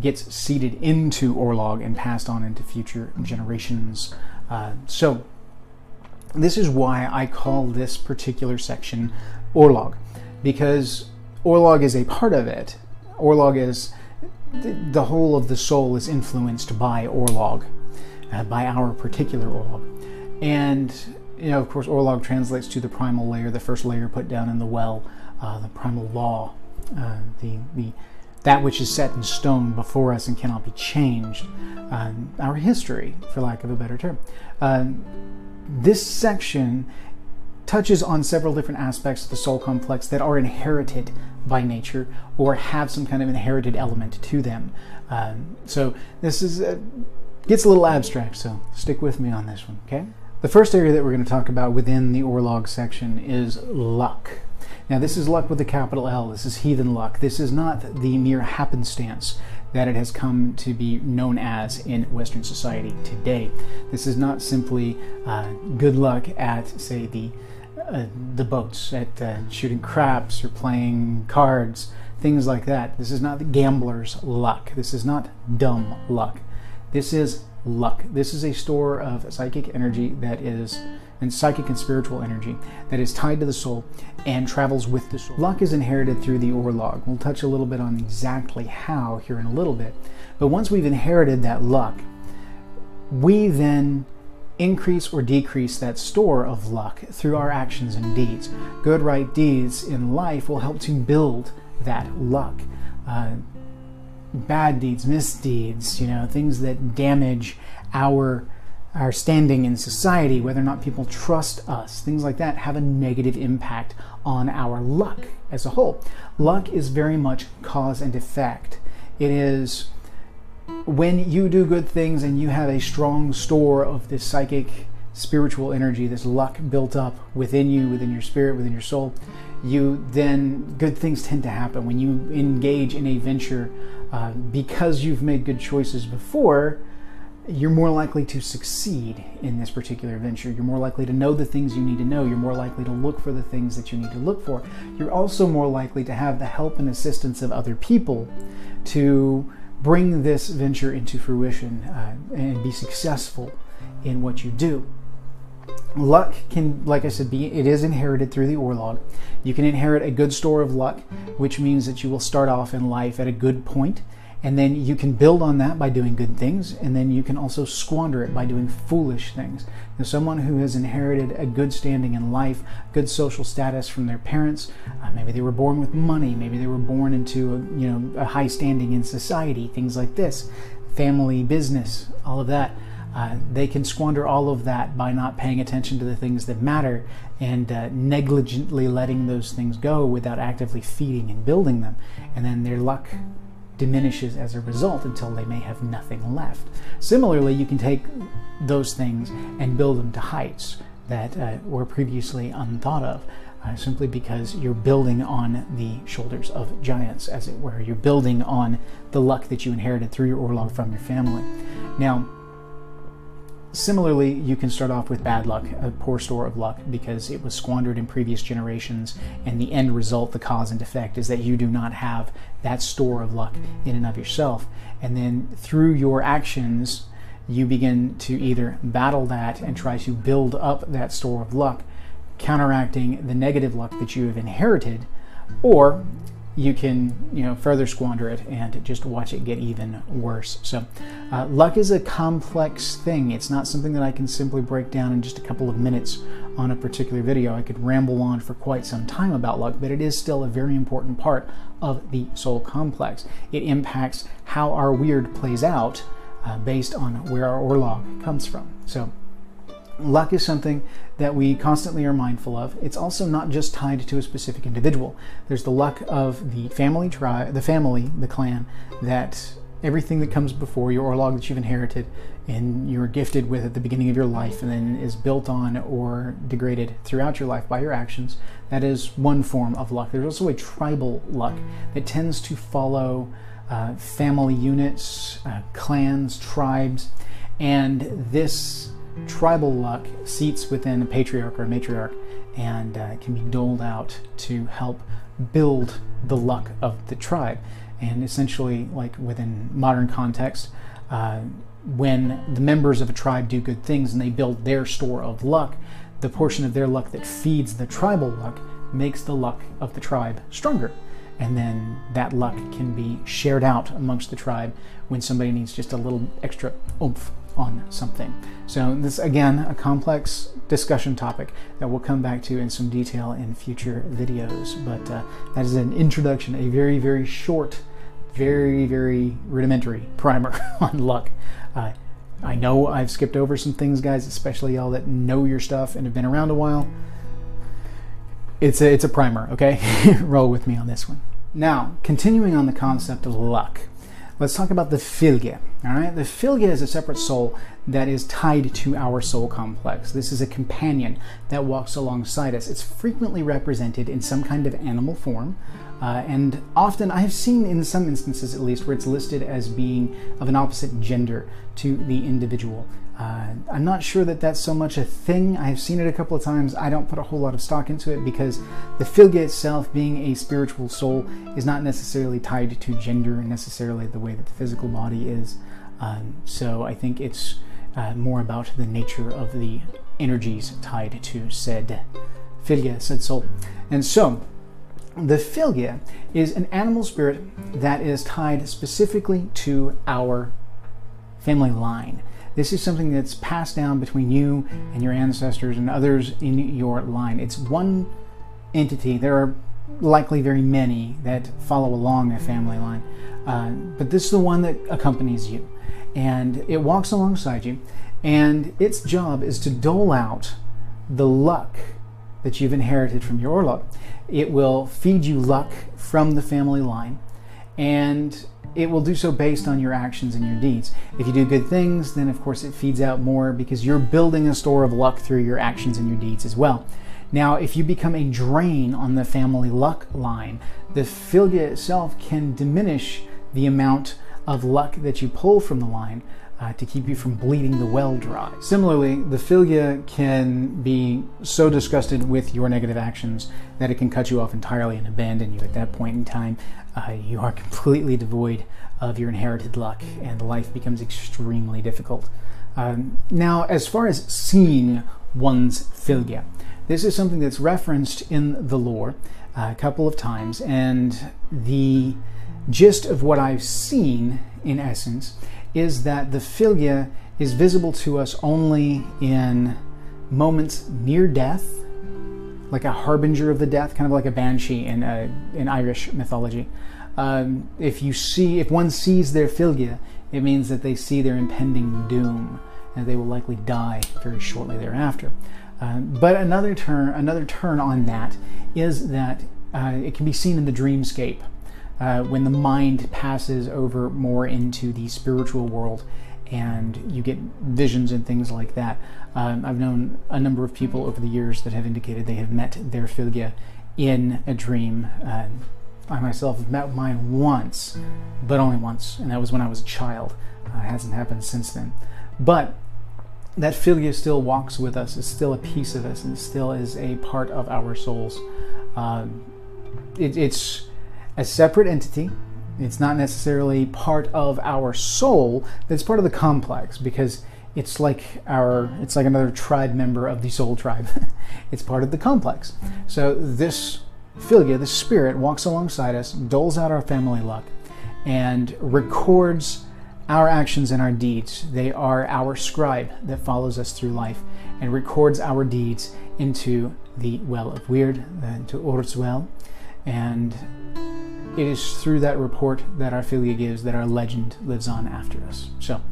gets seeded into Orlog and passed on into future generations. Uh, so, this is why I call this particular section Orlog, because Orlog is a part of it. Orlog is the whole of the soul is influenced by Orlog, uh, by our particular Orlog. And, you know, of course, Orlog translates to the primal layer, the first layer put down in the well, uh, the primal law, uh, the, the that which is set in stone before us and cannot be changed, uh, our history, for lack of a better term. Uh, this section touches on several different aspects of the soul complex that are inherited by nature or have some kind of inherited element to them. Um, so this is uh, gets a little abstract, so stick with me on this one, okay? The first area that we're going to talk about within the Orlog section is luck. Now, this is luck with a capital L. This is heathen luck. This is not the mere happenstance that it has come to be known as in Western society today. This is not simply uh, good luck at, say, the uh, the boats, at uh, shooting craps or playing cards, things like that. This is not the gambler's luck. This is not dumb luck. This is luck. This is a store of psychic energy that is and psychic and spiritual energy that is tied to the soul and travels with the soul. Luck is inherited through the Orlog. We'll touch a little bit on exactly how here in a little bit. But once we've inherited that luck, we then increase or decrease that store of luck through our actions and deeds. Good, right deeds in life will help to build that luck. Uh, bad deeds, misdeeds, you know, things that damage our our standing in society, whether or not people trust us, things like that have a negative impact on our luck as a whole. Luck is very much cause and effect. It is when you do good things and you have a strong store of this psychic, spiritual energy, this luck built up within you, within your spirit, within your soul, you then good things tend to happen. When you engage in a venture uh, because you've made good choices before, you're more likely to succeed in this particular venture. You're more likely to know the things you need to know. You're more likely to look for the things that you need to look for. You're also more likely to have the help and assistance of other people to bring this venture into fruition uh, and be successful in what you do. Luck can, like I said, be it is inherited through the Orlog. You can inherit a good store of luck, which means that you will start off in life at a good point and then you can build on that by doing good things, and then you can also squander it by doing foolish things. Now, someone who has inherited a good standing in life, good social status from their parents, uh, maybe they were born with money, maybe they were born into a, you know a high standing in society, things like this, family, business, all of that. Uh, they can squander all of that by not paying attention to the things that matter and uh, negligently letting those things go without actively feeding and building them. And then their luck diminishes as a result until they may have nothing left. Similarly, you can take those things and build them to heights that uh, were previously unthought of. Uh, simply because you're building on the shoulders of giants, as it were. You're building on the luck that you inherited through your Orlog from your family. Now, similarly, you can start off with bad luck, a poor store of luck, because it was squandered in previous generations, and the end result, the cause and effect, is that you do not have that store of luck in and of yourself. And then through your actions, you begin to either battle that and try to build up that store of luck, counteracting the negative luck that you have inherited, or you can you know further squander it and just watch it get even worse. So uh, luck is a complex thing. It's not something that i can simply break down in just a couple of minutes on a particular video. I could ramble on for quite some time about luck but it is still a very important part of the soul complex. It impacts how our weird plays out uh, based on where our orlog comes from. So Luck is something that we constantly are mindful of. It's also not just tied to a specific individual. There's the luck of the family tribe, the family, the clan, that everything that comes before you, or log that you've inherited and you're gifted with at the beginning of your life and then is built on or degraded throughout your life by your actions, that is one form of luck. There's also a tribal luck that tends to follow uh, family units, uh, clans, tribes, and this tribal luck seats within a patriarch or a matriarch and uh, can be doled out to help build the luck of the tribe. And essentially, like within modern context, uh, when the members of a tribe do good things and they build their store of luck, the portion of their luck that feeds the tribal luck makes the luck of the tribe stronger. And then that luck can be shared out amongst the tribe when somebody needs just a little extra oomph on something. So, this again, a complex discussion topic that we'll come back to in some detail in future videos. But uh, that is an introduction, a very, very short, very, very rudimentary primer on luck. Uh, I know I've skipped over some things, guys, especially y'all that know your stuff and have been around a while. It's a, it's a primer, okay? Roll with me on this one. Now, continuing on the concept of luck let's talk about the Fylgje. All right, the Fylgje is a separate soul that is tied to our soul complex. This is a companion that walks alongside us. It's frequently represented in some kind of animal form, uh, and often I have seen in some instances at least where it's listed as being of an opposite gender to the individual. Uh, I'm not sure that that's so much a thing. I've seen it a couple of times. I don't put a whole lot of stock into it because the Fylgje itself, being a spiritual soul, is not necessarily tied to gender necessarily the way that the physical body is. Um, so I think it's uh, more about the nature of the energies tied to said Fylgje, said soul. And so the Fylgje is an animal spirit that is tied specifically to our family line. This is something that's passed down between you and your ancestors and others in your line. It's one entity. There are likely very many that follow along a family line, uh, but this is the one that accompanies you. And it walks alongside you, and its job is to dole out the luck that you've inherited from your luck. It will feed you luck from the family line, and it will do so based on your actions and your deeds. If you do good things, then of course it feeds out more because you're building a store of luck through your actions and your deeds as well. Now, if you become a drain on the family luck line, the Fylgje itself can diminish the amount of luck that you pull from the line uh, to keep you from bleeding the well dry. Similarly, the Fylgje can be so disgusted with your negative actions that it can cut you off entirely and abandon you at that point in time. Uh, you are completely devoid of your inherited luck, and life becomes extremely difficult. Um, now, as far as seeing one's Fylgje, this is something that's referenced in the lore uh, a couple of times, and the gist of what I've seen, in essence, is that the Fylgje is visible to us only in moments near death, like a harbinger of the death, kind of like a banshee in, uh, in Irish mythology. Um, if you see, if one sees their Fylgje, it means that they see their impending doom, and they will likely die very shortly thereafter. Uh, but another turn, another turn on that is that uh, it can be seen in the dreamscape uh, when the mind passes over more into the spiritual world and you get visions and things like that. Um, I've known a number of people over the years that have indicated they have met their Fylgje in a dream. Uh, I myself have met mine once, but only once, and that was when I was a child. Uh, it hasn't happened since then. But that Fylgje still walks with us, is still a piece of us, and still is a part of our souls. Uh, it, it's a separate entity. It's not necessarily part of our soul. It's part of the complex because it's like our it's like another tribe member of the soul tribe. it's part of the complex. So this Fylgje, this spirit, walks alongside us, doles out our family luck, and records our actions and our deeds. They are our scribe that follows us through life and records our deeds into the well of Weird, into Ur's well. And it is through that report that our Fylgje gives that our legend lives on after us. So,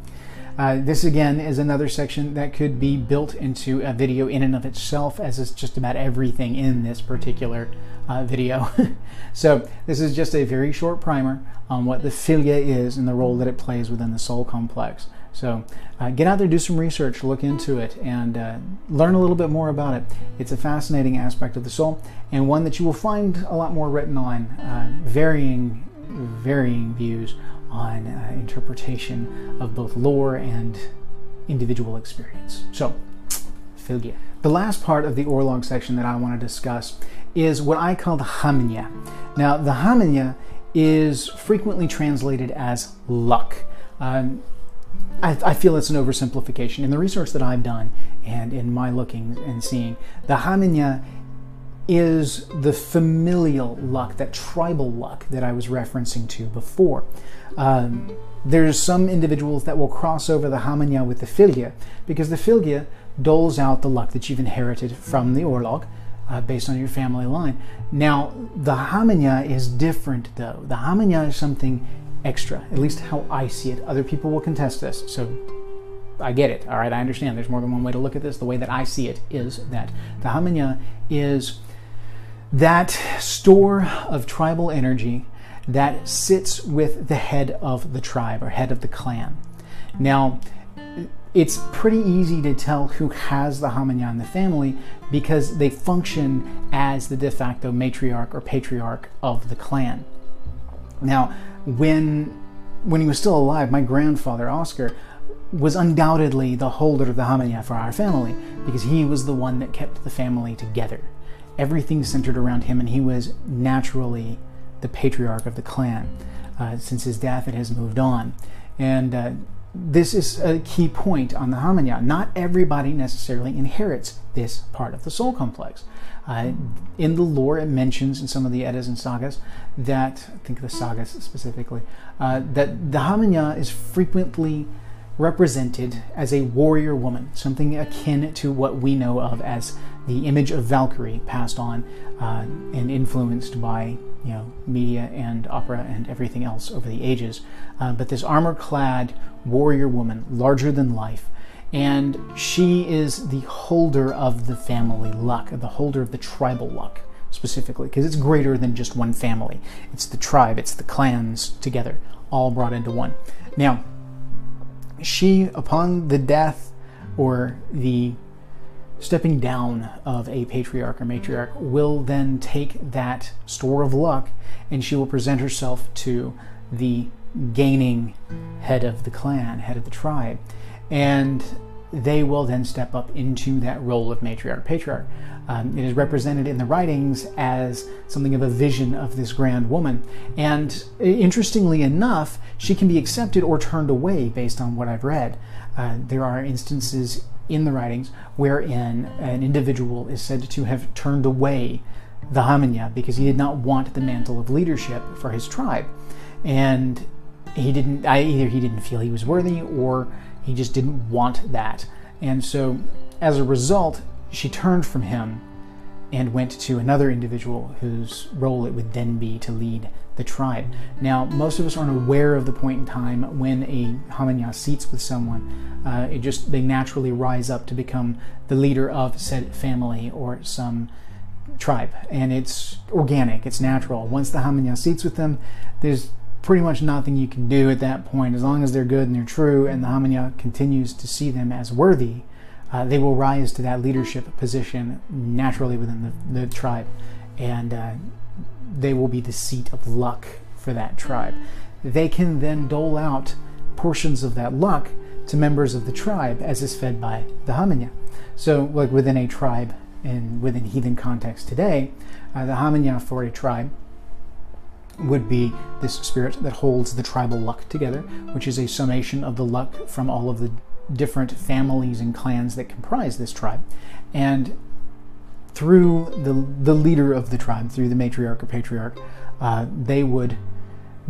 uh, this again is another section that could be built into a video in and of itself, as is just about everything in this particular uh, video. so, this is just a very short primer on what the filia is and the role that it plays within the soul complex. So uh, get out there, do some research, look into it, and uh, learn a little bit more about it. It's a fascinating aspect of the soul, and one that you will find a lot more written on, uh, varying, varying views on uh, interpretation of both lore and individual experience. So, Fylgje. The last part of the Orlog section that I want to discuss is what I call the Hamingja. Now, the Hamingja is frequently translated as luck. Um, I, I, feel it's an oversimplification. In the research that I've done and in my looking and seeing, the Hamingja is the familial luck, that tribal luck that I was referencing to before. Um, there's some individuals that will cross over the Hamingja with the Fylgje because the Fylgje doles out the luck that you've inherited from the Orlog. Uh, based on your family line. Now, the Hamingja is different though. The Hamingja is something extra, at least how I see it. Other people will contest this, so I get it. All right, I understand. There's more than one way to look at this. The way that I see it is that the Hamingja is that store of tribal energy that sits with the head of the tribe or head of the clan. Now, it's pretty easy to tell who has the Hamingja in the family because they function as the de facto matriarch or patriarch of the clan. Now, when when he was still alive, my grandfather Oscar was undoubtedly the holder of the Hamingja for our family because he was the one that kept the family together. Everything centered around him, and he was naturally the patriarch of the clan. Uh, since his death, it has moved on, and uh, this is a key point on the Hamingja. Not everybody necessarily inherits this part of the soul complex. Uh, in the lore, it mentions in some of the Eddas and sagas that, I think the sagas specifically, uh, that the Hamingja is frequently represented as a warrior woman, something akin to what we know of as the image of Valkyrie passed on uh, and influenced by you know media and opera and everything else over the ages. Uh, but this armor-clad warrior woman, larger than life, and she is the holder of the family luck, the holder of the tribal luck specifically, because it's greater than just one family. It's the tribe, it's the clans together, all brought into one. Now, she, upon the death or the stepping down of a patriarch or matriarch, will then take that store of luck and she will present herself to the gaining head of the clan, head of the tribe. And they will then step up into that role of matriarch, patriarch. Um, it is represented in the writings as something of a vision of this grand woman. And interestingly enough, she can be accepted or turned away based on what I've read. Uh, there are instances in the writings wherein an individual is said to have turned away the Hamingja because he did not want the mantle of leadership for his tribe. And he didn't, either he didn't feel he was worthy or he just didn't want that. And so, as a result, she turned from him and went to another individual whose role it would then be to lead the tribe. Now, most of us aren't aware of the point in time when a Hamingja seats with someone. Uh, it just they naturally rise up to become the leader of said family or some tribe, and it's organic, it's natural. Once the Hamingja seats with them, there's pretty much nothing you can do at that point. As long as they're good and they're true, and the Hamingja continues to see them as worthy, uh, they will rise to that leadership position naturally within the, the tribe, and uh, they will be the seat of luck for that tribe. They can then dole out portions of that luck to members of the tribe as is fed by the Hamingja. So, like within a tribe and within heathen context today, uh, the Hamingja for a tribe would be this spirit that holds the tribal luck together, which is a summation of the luck from all of the different families and clans that comprise this tribe. And through the, the leader of the tribe, through the matriarch or patriarch, uh, they would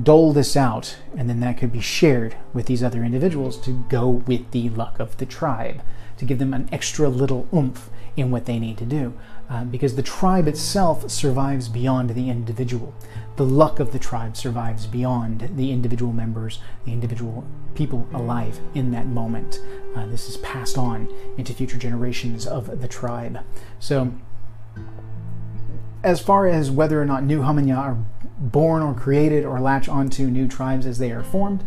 dole this out, and then that could be shared with these other individuals to go with the luck of the tribe, to give them an extra little oomph in what they need to do. Uh, because the tribe itself survives beyond the individual. The luck of the tribe survives beyond the individual members, the individual people alive in that moment. Uh, this is passed on into future generations of the tribe. So, as far as whether or not new Hamingja are born or created or latch onto new tribes as they are formed,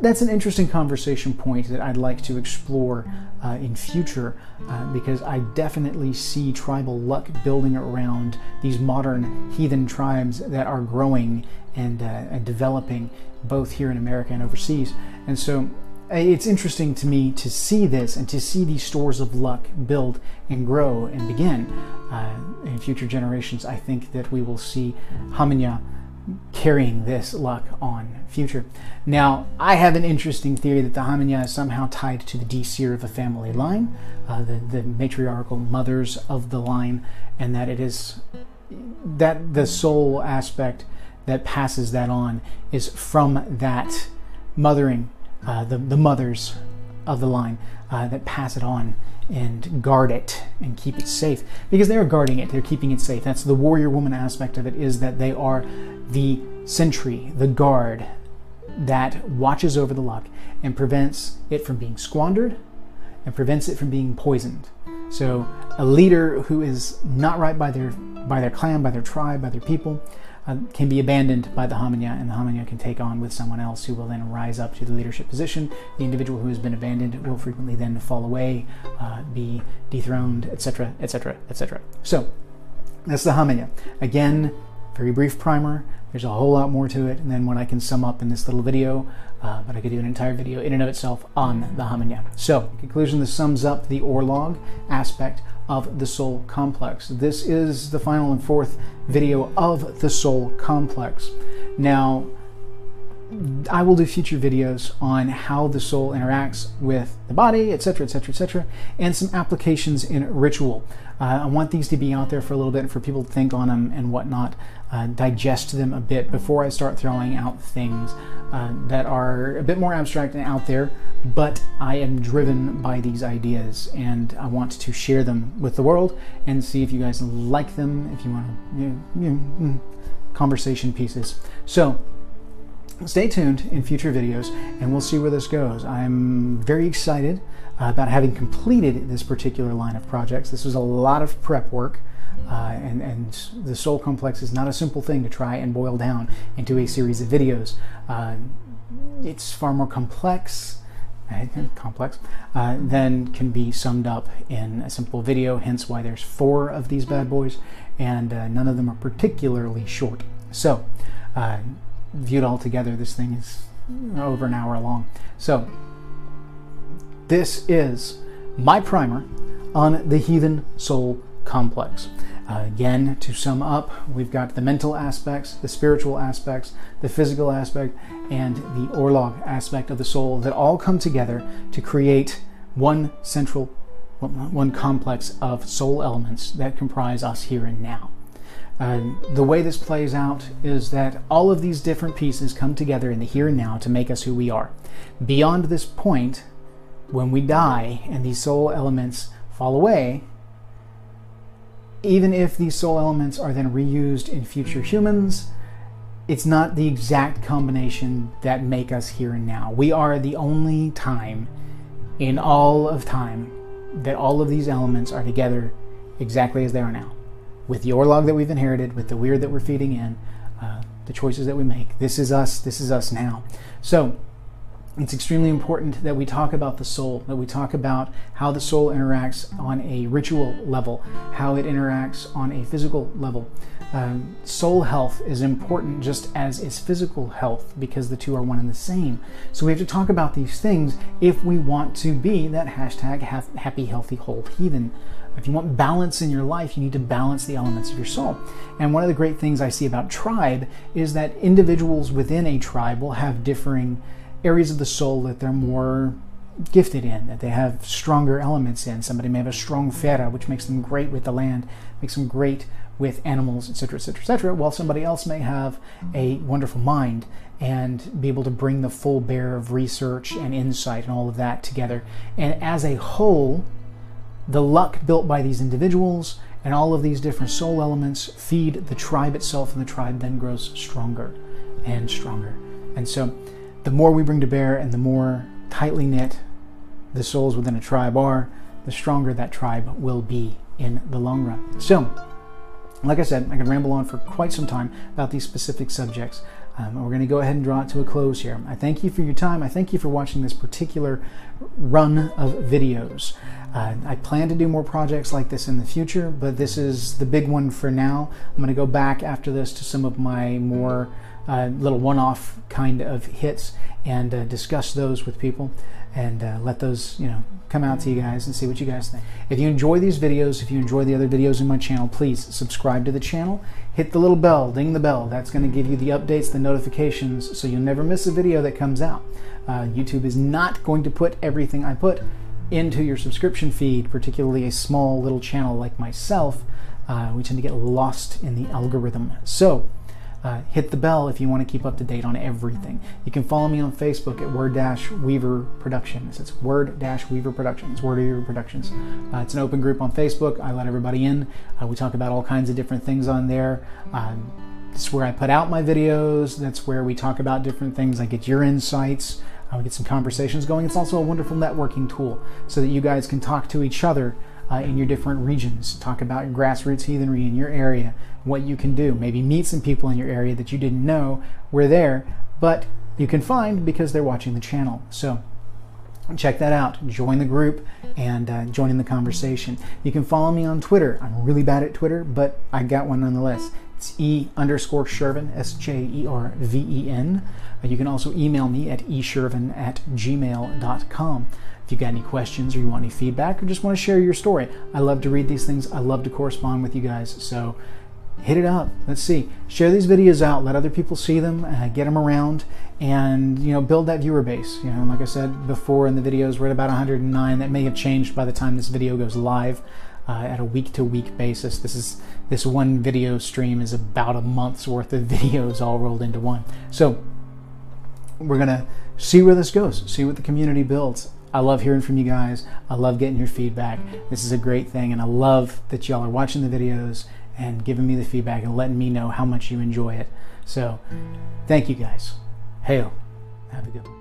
that's an interesting conversation point that I'd like to explore uh, in future uh, because I definitely see tribal luck building around these modern heathen tribes that are growing and, uh, and developing both here in America and overseas. And so it's interesting to me to see this and to see these stores of luck build and grow and begin uh, in future generations. I think that we will see Hamingja carrying this luck on future. Now, I have an interesting theory that the Hamingja is somehow tied to the Disir of a family line, uh, the, the matriarchal mothers of the line, and that it is that the soul aspect that passes that on is from that mothering, uh, the, the mothers of the line uh, that pass it on and guard it and keep it safe. Because they are guarding it. They're keeping it safe. That's the warrior woman aspect of it is that they are the sentry the guard that watches over the luck and prevents it from being squandered and prevents it from being poisoned so a leader who is not right by their by their clan by their tribe by their people uh, can be abandoned by the Hamingja, and the Hamingja can take on with someone else who will then rise up to the leadership position. The individual who has been abandoned will frequently then fall away, uh, be dethroned, etc., etc., etc. So that's the Hamingja. Again, very brief primer. There's a whole lot more to it than what I can sum up in this little video, uh, but I could do an entire video in and of itself on the Hamingja. So, conclusion, this sums up the Orlog aspect of the soul complex. This is the final and fourth video of the soul complex. Now, I will do future videos on how the soul interacts with the body, etc., etc., etc., and some applications in ritual. Uh, I want these to be out there for a little bit and for people to think on them and whatnot, uh, digest them a bit before I start throwing out things uh, that are a bit more abstract and out there, but I am driven by these ideas and I want to share them with the world and see if you guys like them, if you want to, you know, you know, mm, conversation pieces. So, stay tuned in future videos and we'll see where this goes. I'm very excited uh, about having completed this particular line of projects. This was a lot of prep work. Uh, and, and the soul complex is not a simple thing to try and boil down into a series of videos. Uh, it's far more complex complex, uh, than can be summed up in a simple video, hence why there's four of these bad boys, and uh, none of them are particularly short. So, uh, viewed all together, this thing is over an hour long. So, this is my primer on the heathen soul complex. Uh, again, to sum up, we've got the mental aspects, the spiritual aspects, the physical aspect, and the orlog aspect of the soul that all come together to create one central, one complex of soul elements that comprise us here and now. Uh, the way this plays out is that all of these different pieces come together in the here and now to make us who we are. Beyond this point, when we die and these soul elements fall away, even if these soul elements are then reused in future humans, it's not the exact combination that make us here and now. We are the only time in all of time that all of these elements are together exactly as they are now. With the orlog that we've inherited, with the wyrd that we're feeding in, uh, the choices that we make. This is us. This is us now. So, it's extremely important that we talk about the soul, that we talk about how the soul interacts on a ritual level, how it interacts on a physical level. Um, soul health is important just as is physical health because the two are one and the same. So we have to talk about these things if we want to be that hashtag happy, healthy, whole heathen. If you want balance in your life, you need to balance the elements of your soul. And one of the great things I see about tribe is that individuals within a tribe will have differing areas of the soul that they're more gifted in, that they have stronger elements in. Somebody may have a strong fera, which makes them great with the land, makes them great with animals, etc., etc., etc., while somebody else may have a wonderful mind and be able to bring the full bear of research and insight and all of that together. And as a whole, the luck built by these individuals and all of these different soul elements feed the tribe itself, and the tribe then grows stronger and stronger. And so, the more we bring to bear and the more tightly knit the souls within a tribe are, the stronger that tribe will be in the long run. So, like I said, I can ramble on for quite some time about these specific subjects. Um, we're going to go ahead and draw it to a close here. I thank you for your time. I thank you for watching this particular run of videos. Uh, I plan to do more projects like this in the future, but this is the big one for now. I'm going to go back after this to some of my more little one off kind of hits and uh, discuss those with people and uh, let those you know come out to you guys and see what you guys think. If you enjoy these videos, if you enjoy the other videos in my channel, please subscribe to the channel. Hit the little bell, ding the bell. That's going to give you the updates, the notifications, so you'll never miss a video that comes out. Uh, YouTube is not going to put everything I put into your subscription feed, particularly a small little channel like myself. Uh, we tend to get lost in the algorithm. So, uh, hit the bell if you want to keep up to date on everything. You can follow me on Facebook at Word Dash Weaver Productions. It's Word Dash Weaver Productions. Word Weaver Productions. Uh, it's an open group on Facebook. I let everybody in. Uh, we talk about all kinds of different things on there. Um, it's where I put out my videos. That's where we talk about different things. I get your insights. Uh, we get some conversations going. It's also a wonderful networking tool so that you guys can talk to each other uh, in your different regions. Talk about grassroots heathenry in your area, what you can do. Maybe meet some people in your area that you didn't know were there, but you can find because they're watching the channel. So check that out. Join the group and uh, join in the conversation. You can follow me on Twitter. I'm really bad at Twitter, but I got one nonetheless. It's E underscore Sjerven, S J E R V E N. Uh, you can also email me at esjerven at gmail.com. If you've got any questions or you want any feedback or just want to share your story, I love to read these things. I love to correspond with you guys. So hit it up. Let's see. Share these videos out. Let other people see them. Uh, get them around, and you know, build that viewer base. You know, like I said before in the videos, we're at about 109. That may have changed by the time this video goes live. Uh, at a week-to-week basis. This is this one video stream is about a month's worth of videos all rolled into one. So we're gonna see where this goes. See what the community builds. I love hearing from you guys. I love getting your feedback. This is a great thing, and I love that y'all are watching the videos and giving me the feedback and letting me know how much you enjoy it. So, thank you guys. Hail. Have a good one.